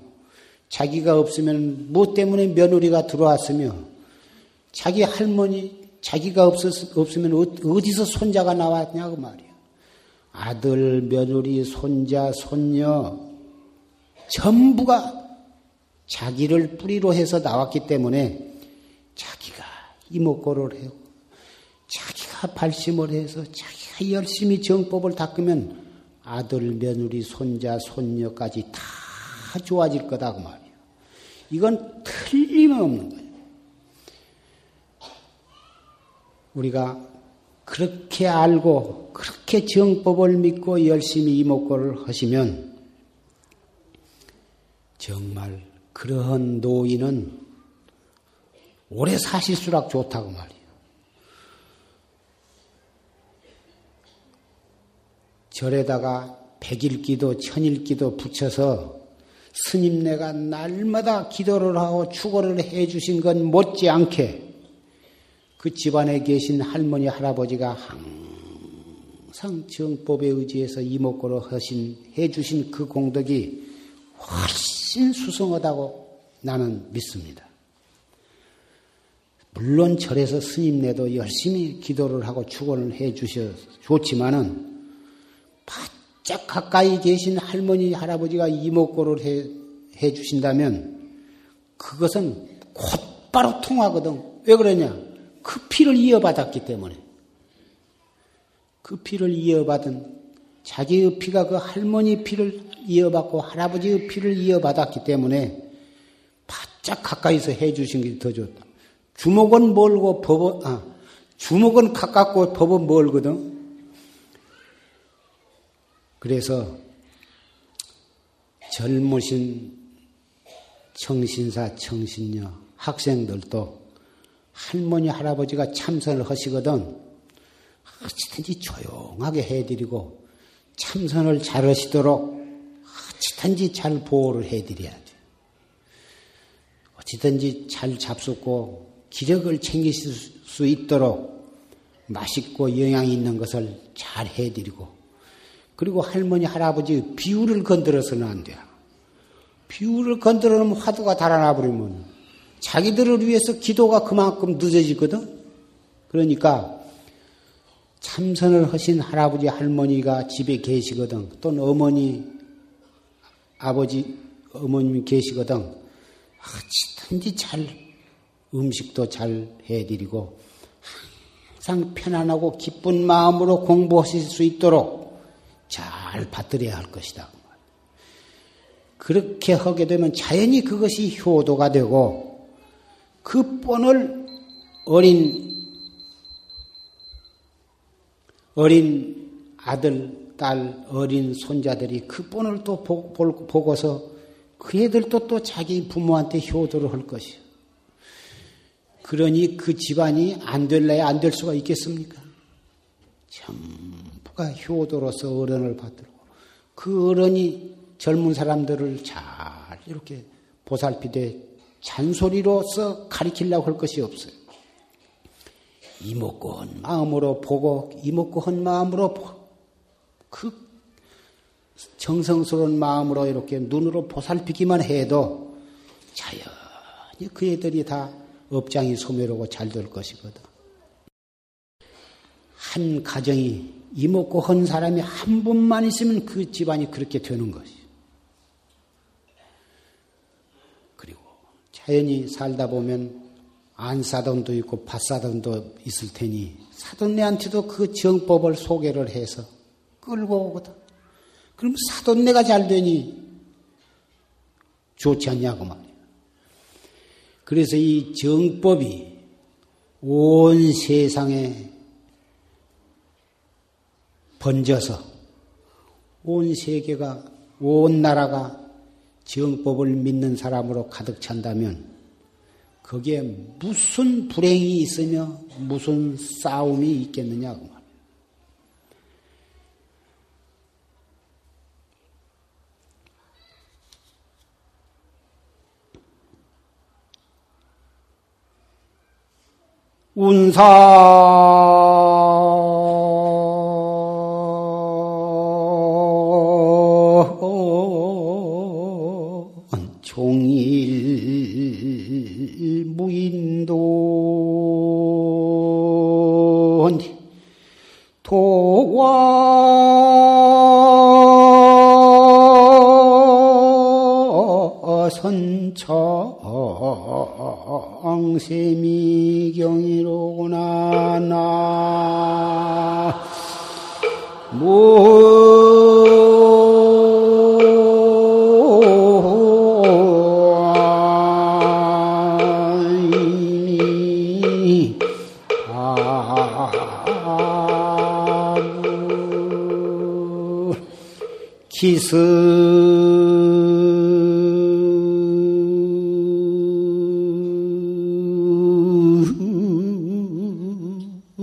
자기가 없으면 뭐 때문에 며느리가 들어왔으며 자기 할머니 자기가 없었, 없으면 어, 어디서 손자가 나왔냐고 말이야. 아들, 며느리, 손자, 손녀 전부가 자기를 뿌리로 해서 나왔기 때문에 자기가 이목고를 하고 자기가 발심을 해서 자기가 열심히 정법을 닦으면 아들, 며느리, 손자, 손녀까지 다 좋아질 거다 그 말이에요. 이건 틀림없는 거예요. 우리가 그렇게 알고 그렇게 정법을 믿고 열심히 이목고를 하시면 정말 그러한 노인은 오래 사실수록 좋다고 말이에요. 절에다가 백일기도 천일기도 붙여서 스님 네가 날마다 기도를 하고 축원을 해주신 건 못지않게 그 집안에 계신 할머니 할아버지가 항상 정법에 의지해서 이목구를 하신 해 주신 그 공덕이 훨씬 수성하다고 나는 믿습니다. 물론 절에서 스님네도 열심히 기도를 하고 축원을 해 주셔 좋지만은 바짝 가까이 계신 할머니 할아버지가 이목고를 해, 해 주신다면 그것은 곧바로 통하거든. 왜 그러냐? 그 피를 이어받았기 때문에. 그 피를 이어받은 자기의 피가 그 할머니 피를 이어받고 할아버지의 피를 이어받았기 때문에 바짝 가까이서 해 주신 게 더 좋다. 주먹은 멀고 법은, 아, 주먹은 가깝고 법은 멀거든. 그래서 젊으신 청신사, 청신녀, 학생들도 할머니, 할아버지가 참선을 하시거든. 어찌든지 조용하게 해드리고 참선을 잘 하시도록 어찌든지 잘 보호를 해드려야죠. 어찌든지 잘 잡숫고 기력을 챙기실 수 있도록 맛있고 영양 있는 것을 잘 해드리고 그리고 할머니 할아버지 비율을 건드려서는 안 돼요. 비율을 건드려 놓으면 화두가 달아나 버리면 자기들을 위해서 기도가 그만큼 늦어지거든. 그러니까 참선을 하신 할아버지 할머니가 집에 계시거든. 또는 어머니 아버지 어머님이 계시거든. 어찌든지 잘 음식도 잘 해드리고 항상 편안하고 기쁜 마음으로 공부하실 수 있도록 잘 받들어야 할 것이다. 그렇게 하게 되면 자연히 그것이 효도가 되고 그 본을 어린 어린 아들, 딸, 어린 손자들이 그 본을 또 보고서 그 애들도 또 자기 부모한테 효도를 할 것이요. 그러니 그 집안이 안 될래야 안 될 수가 있겠습니까? 전부가 효도로서 어른을 받들고 그 어른이 젊은 사람들을 잘 이렇게 보살피되 잔소리로서 가리키려고 할 것이 없어요. 이목구 한 마음으로 보고 이목구 한 마음으로 그 정성스러운 마음으로 이렇게 눈으로 보살피기만 해도 자연히 그 애들이 다 업장이 소멸하고 잘 될 것이거든. 한 가정이 이목구 한 사람이 한 분만 있으면 그 집안이 그렇게 되는 것이. 그리고 자연히 살다 보면 안 사돈도 있고 밭 사돈도 있을 테니 사돈네한테도 그 정법을 소개를 해서 끌고 오거든. 그럼 사돈네가 잘 되니 좋지 않냐고 말이야. 그래서 이 정법이 온 세상에 번져서 온 세계가 온 나라가 정법을 믿는 사람으로 가득 찬다면 거기에 무슨 불행이 있으며 무슨 싸움이 있겠느냐고 운사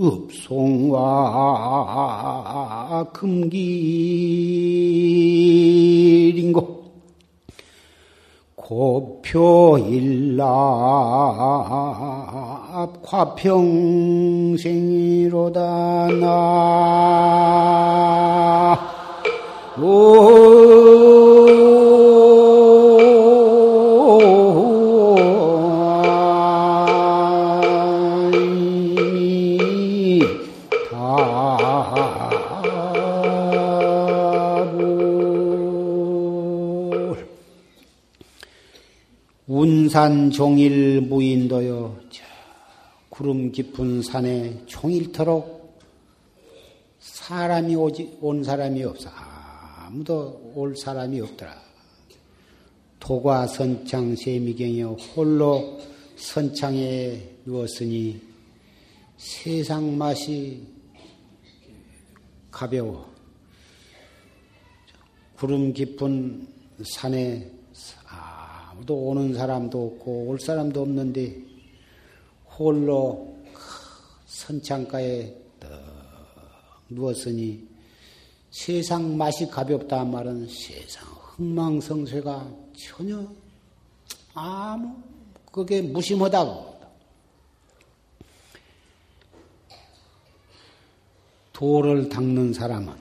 읍송와 금길인고. 고표일납 과평생이로다 나. 운 산 종일 무인도여 구름 깊은 산에 종일토록 사람이 오지 온 사람이 없어. 아무도 올 사람이 없더라. 도과 선창 세미경이여 홀로 선창에 누웠으니 세상 맛이 가벼워. 구름 깊은 산에 아무도 오는 사람도 없고 올 사람도 없는데 홀로 선창가에 누웠으니 세상 맛이 가볍다 말은 세상 흥망성쇠가 전혀 아무 그게 무심하다고. 돌을 닦는 사람은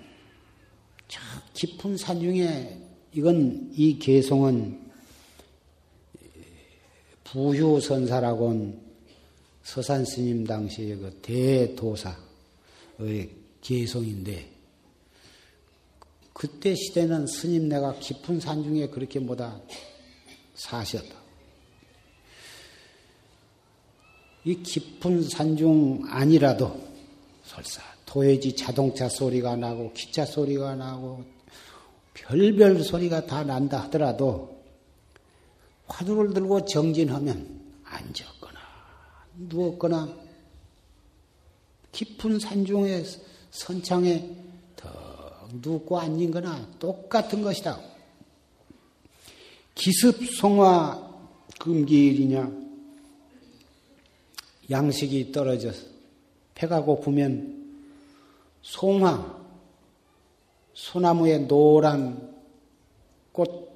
저 깊은 산중에 이건 이 개송은 부효선사라고는 서산 스님 당시의 그 대도사의 개송인데 그때 시대는 스님네가 깊은 산중에 그렇게 뭐다 사셨다. 이 깊은 산중 아니라도 설사 도해지 자동차 소리가 나고 기차 소리가 나고 별별 소리가 다 난다 하더라도 화두를 들고 정진하면 앉았거나 누웠거나 깊은 산중에 선창에 눕고 앉은 거나 똑같은 것이다. 기습송화 금기일이냐? 양식이 떨어져서 배가 고프면 송화, 소나무에 노란 꽃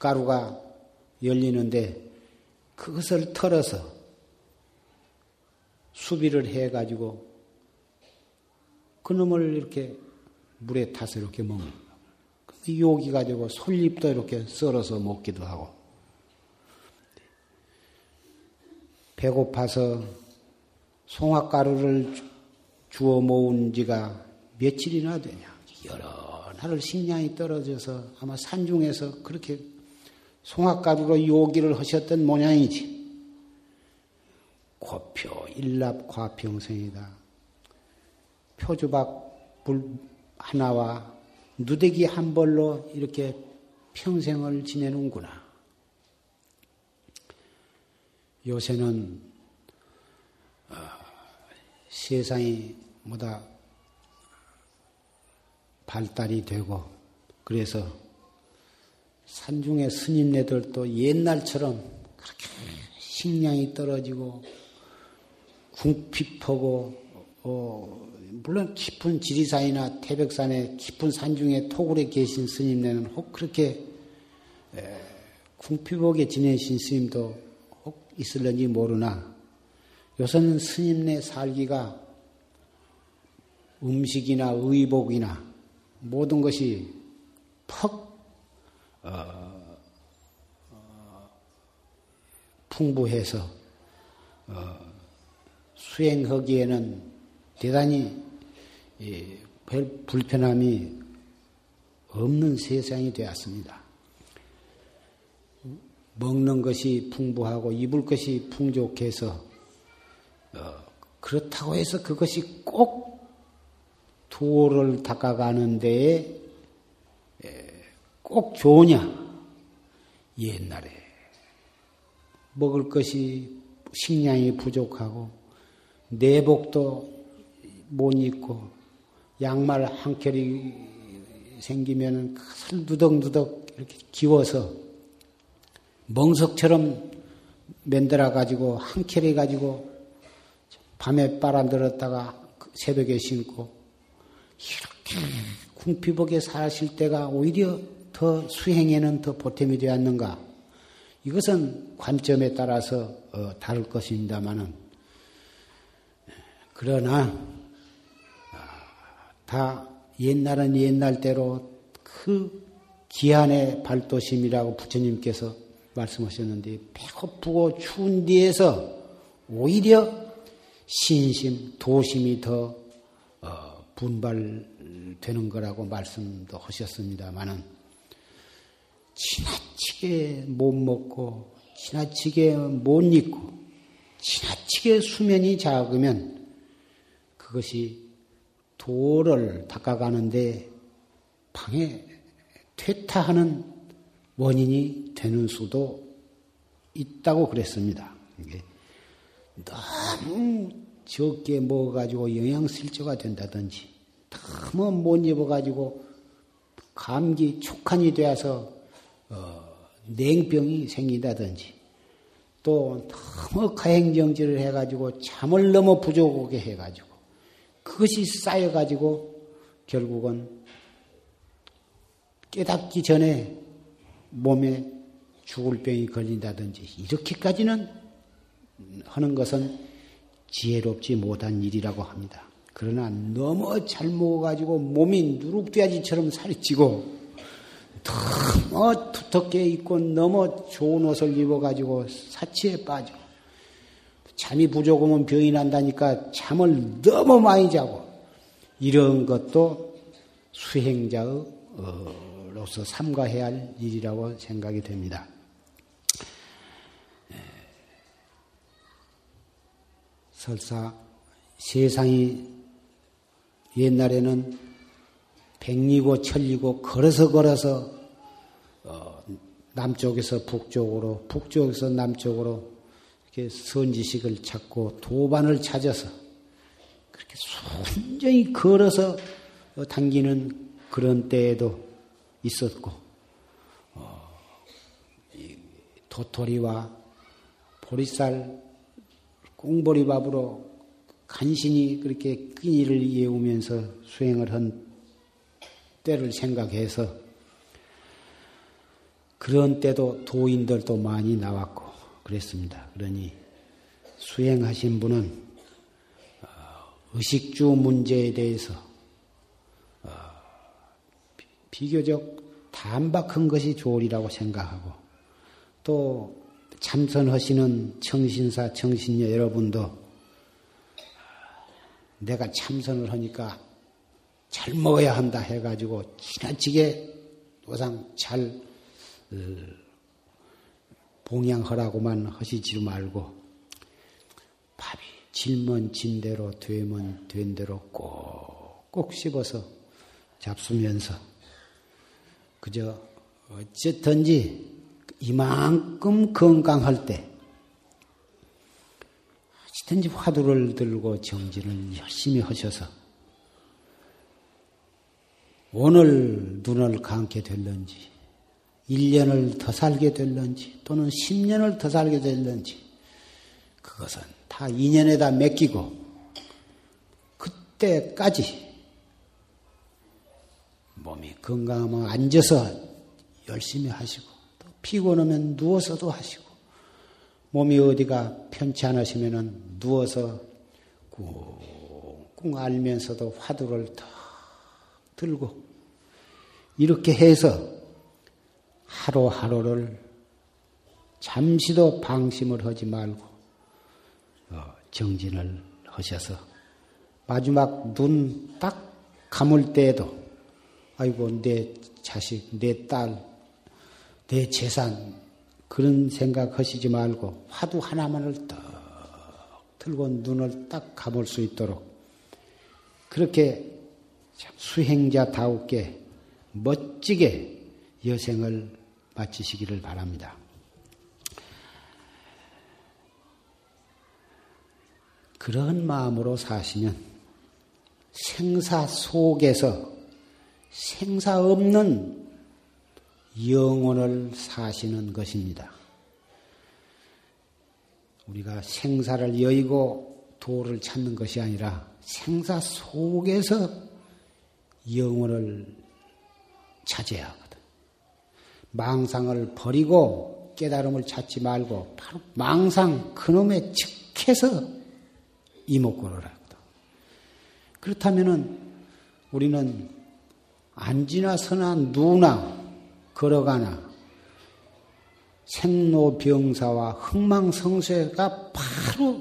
가루가 열리는데 그것을 털어서 수비를 해가지고 그놈을 이렇게 물에 타서 이렇게 먹는 거예요. 요기 가지고 솔잎도 이렇게 썰어서 먹기도 하고. 배고파서 송화가루를 주워 모은 지가 며칠이나 되냐. 여러 날을 식량이 떨어져서 아마 산중에서 그렇게 송화가루로 요기를 하셨던 모양이지. 고표 일납 과평생이다. 표주박 불 하나와 누대기 한 벌로 이렇게 평생을 지내는구나. 요새는 어, 세상이 뭐다 발달이 되고 그래서 산중의 스님네들도 옛날처럼 그렇게 식량이 떨어지고 궁핍하고 어, 물론 깊은 지리산이나 태백산의 깊은 산중에 토굴에 계신 스님네는 혹 그렇게 궁핍하게 지내신 스님도 혹 있을런지 모르나. 요새는 스님네 살기가 음식이나 의복이나 모든 것이 퍽 어, 풍부해서 어, 수행하기에는 대단히 예, 별 불편함이 없는 세상이 되었습니다. 먹는 것이 풍부하고 입을 것이 풍족해서 어, 그렇다고 해서 그것이 꼭 도를 닦아가는 데에 꼭 좋으냐? 옛날에 먹을 것이 식량이 부족하고 내복도 못 입고 양말 한 켤이 생기면 그것을 누덕누덕 이렇게 기워서 멍석처럼 만들어 가지고 한 켤이 가지고 밤에 빨아 들었다가 새벽에 신고 이렇게 궁피복에 사실 때가 오히려 더 수행에는 더 보탬이 되었는가? 이것은 관점에 따라서 어, 다를 것입니다만은 그러나 아, 다 옛날은 옛날대로 그 기한의 발도심이라고 부처님께서 말씀하셨는데 배고프고 추운 뒤에서 오히려 신심, 도심이 더 어, 분발되는 거라고 말씀도 하셨습니다만은 지나치게 못 먹고 지나치게 못 입고 지나치게 수면이 작으면 그것이 도를 닦아가는데 방해 퇴타하는 원인이 되는 수도 있다고 그랬습니다. 너무 적게 먹어가지고 영양실조가 된다든지 너무 못 입어가지고 감기 촉한이 되어서 어, 냉병이 생긴다든지 또 너무 가행정지를 해가지고 잠을 너무 부족하게 해가지고 그것이 쌓여가지고 결국은 깨닫기 전에 몸에 죽을 병이 걸린다든지 이렇게까지는 하는 것은 지혜롭지 못한 일이라고 합니다. 그러나 너무 잘 먹어가지고 몸이 누룩돼지처럼 살이 찌고 너무 두텁게 입고 너무 좋은 옷을 입어가지고 사치에 빠져. 잠이 부족하면 병이 난다니까 잠을 너무 많이 자고 이런 것도 수행자로서 삼가해야 할 일이라고 생각이 됩니다. 설사 세상이 옛날에는 백리고 천리고 걸어서 걸어서 어, 남쪽에서 북쪽으로 북쪽에서 남쪽으로 이렇게 선지식을 찾고 도반을 찾아서 그렇게 순전히 걸어서 당기는 그런 때에도 있었고 어, 도토리와 보리쌀 꽁보리밥으로 간신히 그렇게 끈이를 예우면서 수행을 한 때를 생각해서 그런 때도 도인들도 많이 나왔고 그랬습니다. 그러니 수행하신 분은 어, 의식주 문제에 대해서 어, 비교적 단박한 것이 좋으리라고 생각하고 또 참선하시는 청신사, 청신녀 여러분도 내가 참선을 하니까 잘 먹어야 한다 해가지고 지나치게 노상 잘 어, 봉양하라고만 하시지 말고 밥이 질면 진대로 되면 된 대로 꼭꼭 씹어서 잡수면서 그저 어쨌든지 이만큼 건강할 때 어쨌든지 화두를 들고 정진을 열심히 하셔서 오늘 눈을 감게 될런지 1년을 더 살게 될런지 또는 10년을 더 살게 될런지 그것은 다 인연에다 맡기고 그때까지 몸이 건강하면 앉아서 열심히 하시고 또 피곤하면 누워서도 하시고 몸이 어디가 편치 않으시면 누워서 꾹꾹 알면서도 화두를 더 들고 이렇게 해서 하루하루를 잠시도 방심을 하지 말고 어, 정진을 하셔서 마지막 눈 딱 감을 때에도 아이고 내 자식, 내 딸, 내 재산 그런 생각하시지 말고 화두 하나만을 딱 들고 눈을 딱 감을 수 있도록 그렇게 수행자다우게 멋지게 여생을 마치시기를 바랍니다. 그런 마음으로 사시면 생사 속에서 생사 없는 영혼을 사시는 것입니다. 우리가 생사를 여의고 도를 찾는 것이 아니라 생사 속에서 영혼을 찾아야 하거든. 망상을 버리고 깨달음을 찾지 말고 바로 망상 그놈의 즉해서 이목구를 하거든. 그렇다면은 우리는 안지나 서나 누나 걸어가나 생로병사와 흥망성쇠가 바로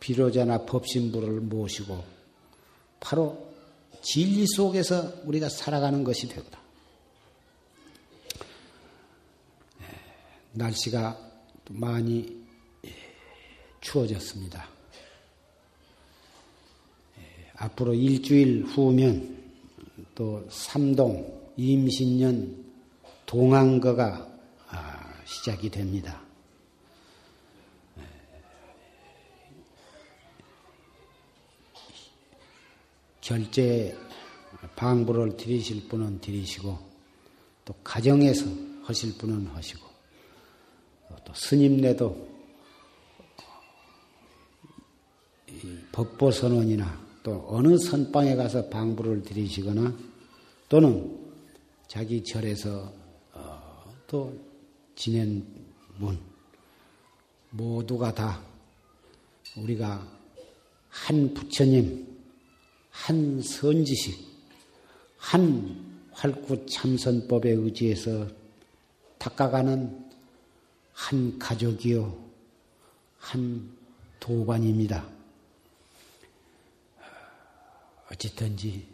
비로자나 법신부를 모시고 바로 진리 속에서 우리가 살아가는 것이 되거든. 예, 날씨가 많이 예, 추워졌습니다. 앞으로 일주일 후면 또 삼동 임신년 동안거가 아, 시작이 됩니다. 결제 방부를 드리실 분은 드리시고 또 가정에서 하실 분은 하시고 또 스님네도 법보 선언이나 또 어느 선방에 가서 방부를 드리시거나 또는 자기 절에서 어, 또 지낸 분 모두가 다 우리가 한 부처님, 한 선지식, 한 활구 참선법에 의지해서 닦아가는 한 가족이요, 한 도반입니다. 어쨌든지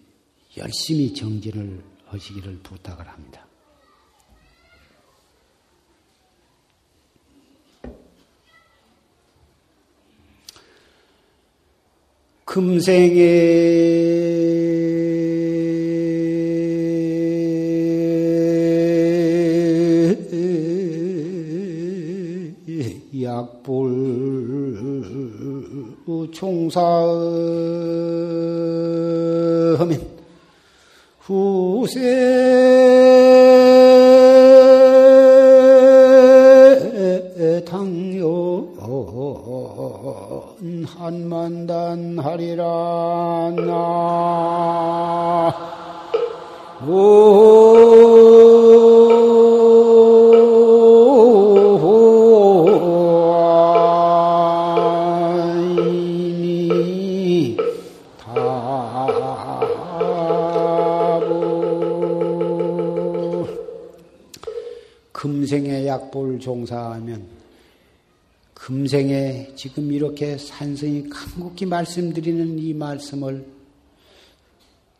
열심히 정진을 하시기를 부탁을 합니다. 금생에 약불 총사 후세 종사하면 금생에 지금 이렇게 산성이 간곡히 말씀드리는 이 말씀을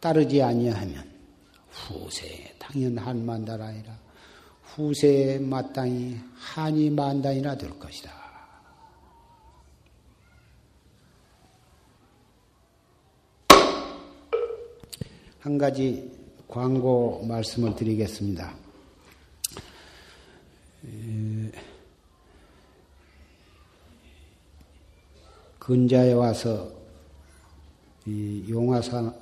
따르지 아니하면 후세에 당연 한만달 아니라 후세에 마땅히 한이 만단이나 될 것이다. 한 가지 광고 말씀을 드리겠습니다. 근자에 와서 이 용화산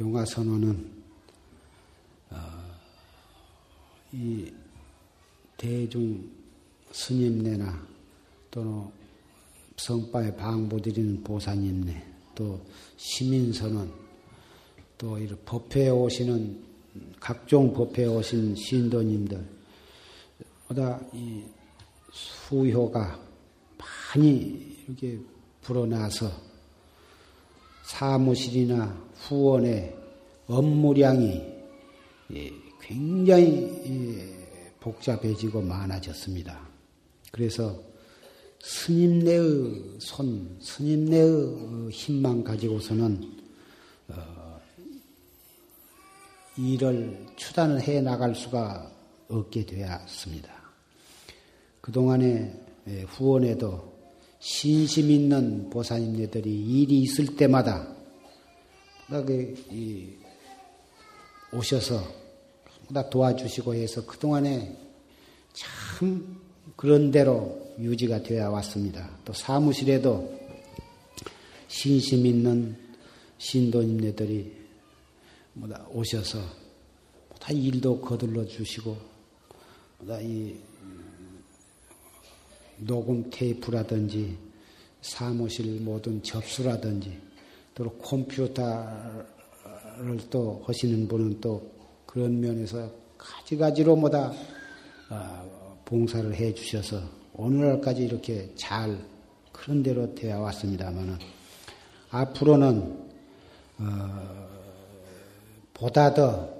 용화선언은 어, 이 대중 스님네나 또는 성바에 방보드리는 보사님네 또 시민선언 또 이런 법회에 오시는 각종 법회에 오신 신도님들 보다 이 수효가 많이 이렇게 불어나서 사무실이나 후원의 업무량이 예, 굉장히 예, 복잡해지고 많아졌습니다. 그래서 스님네의 손, 스님네의 힘만 가지고서는 어, 일을 추단을 해 나갈 수가 없게 되었습니다. 그동안에 예, 후원에도 신심 있는 보살님네들이 일이 있을 때마다 오셔서 도와주시고 해서 그동안에 참 그런 대로 유지가 되어 왔습니다. 또 사무실에도 신심 있는 신도님네들이 오셔서 다 일도 거들러 주시고 이 녹음 테이프라든지 사무실 모든 접수라든지 또 컴퓨터를 또 하시는 분은 또 그런 면에서 가지가지로 뭐다 어, 봉사를 해 주셔서 오늘날까지 이렇게 잘 그런 대로 되어 왔습니다만은 앞으로는 어, 보다 더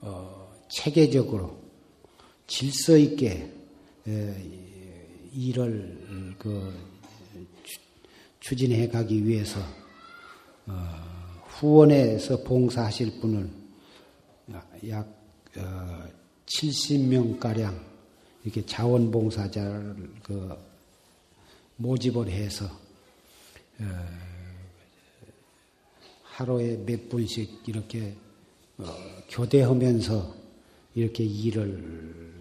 어, 체계적으로 질서 있게 일을 그 추진해 가기 위해서 어, 후원에서 봉사하실 분을 약 70명 어, 가량 이렇게 자원봉사자를 그 모집을 해서 어, 하루에 몇 분씩 이렇게 교대하면서 이렇게 일을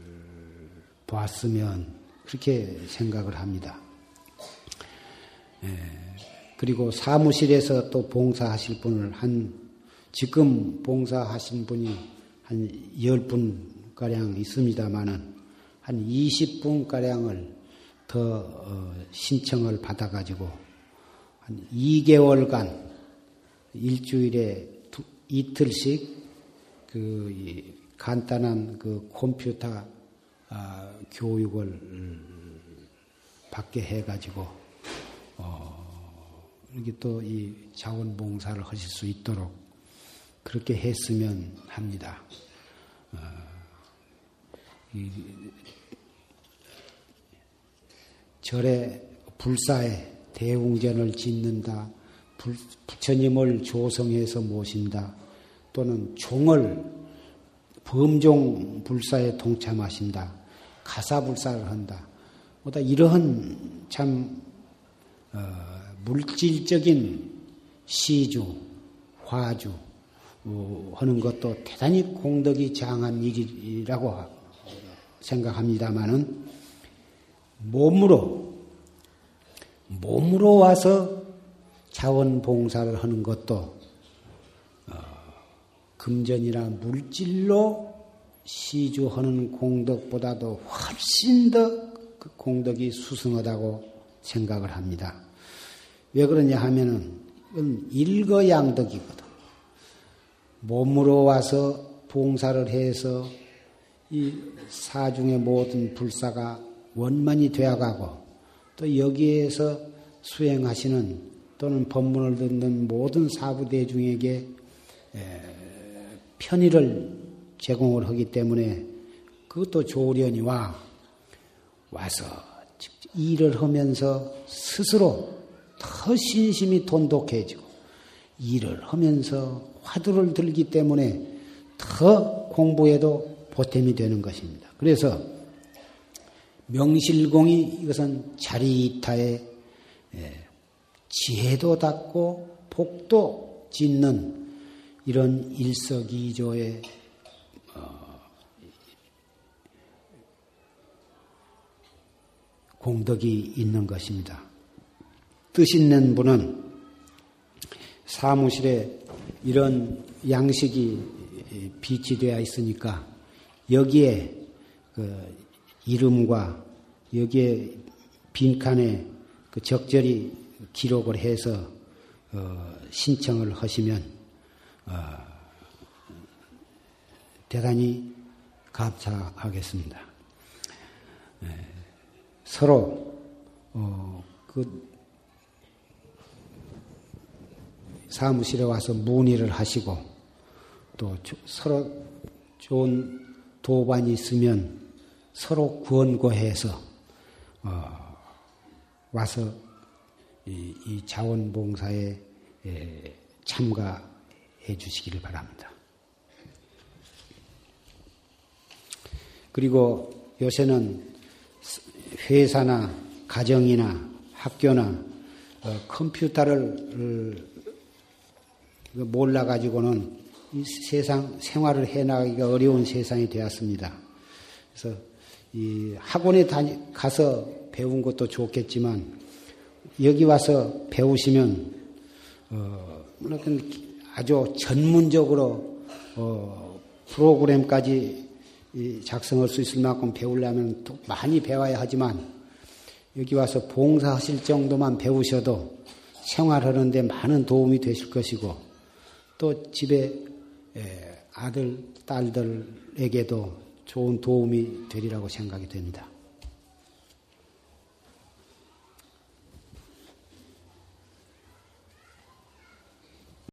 보았으면 그렇게 생각을 합니다. 예, 그리고 사무실에서 또 봉사하실 분을 한, 지금 봉사하신 분이 한 10분 가량 있습니다만은 한 20분 가량을 더 어, 신청을 받아 가지고 한 2개월간 일주일에 두, 이틀씩 그 간단한 그 컴퓨터 아, 교육을 받게 해가지고 어, 이렇게 또 이 자원봉사를 하실 수 있도록 그렇게 했으면 합니다. 어, 이, 절에 불사에 대웅전을 짓는다. 부처님을 조성해서 모신다. 또는 종을 범종 불사에 동참하신다. 가사 불사를 한다. 뭐다 이러한 참 어, 물질적인 시주, 화주 어, 하는 것도 대단히 공덕이 장한 일이라고 생각합니다만은 몸으로 몸으로 와서 자원봉사를 하는 것도 금전이나 물질로 시주하는 공덕보다도 훨씬 더 그 공덕이 수승하다고 생각을 합니다. 왜 그러냐 하면은 이건 일거양덕이거든. 몸으로 와서 봉사를 해서 이 사중의 모든 불사가 원만이 되어가고 또 여기에서 수행하시는 또는 법문을 듣는 모든 사부대중에게 편의를 제공을 하기 때문에 그것도 조련이와 와서 일을 하면서 스스로 더 신심이 돈독해지고 일을 하면서 화두를 들기 때문에 더 공부에도 보탬이 되는 것입니다. 그래서 명실공히 이것은 자리타의 지혜도 닦고 복도 짓는 이런 일석이조의 어, 공덕이 있는 것입니다. 뜻 있는 분은 사무실에 이런 양식이 비치되어 있으니까 여기에 그 이름과 여기에 빈칸에 그 적절히 기록을 해서 어 신청을 하시면 어, 대단히 감사하겠습니다. 네, 서로 어, 그 사무실에 와서 문의를 하시고 또 서로 좋은 도반이 있으면 서로 구원고해서 어, 와서 이, 이 자원봉사에 예, 참가 해 주시기를 바랍니다. 그리고 요새는 회사나 가정이나 학교나 어, 컴퓨터를 어, 몰라 가지고는 이 세상 생활을 해나가기가 어려운 세상이 되었습니다. 그래서 이 학원에 다니, 가서 배운 것도 좋겠지만 여기 와서 배우시면 어, 아주 전문적으로 어, 프로그램까지 작성할 수 있을 만큼 배우려면 많이 배워야 하지만 여기 와서 봉사하실 정도만 배우셔도 생활하는데 많은 도움이 되실 것이고 또 집에 아들, 딸들에게도 좋은 도움이 되리라고 생각이 됩니다.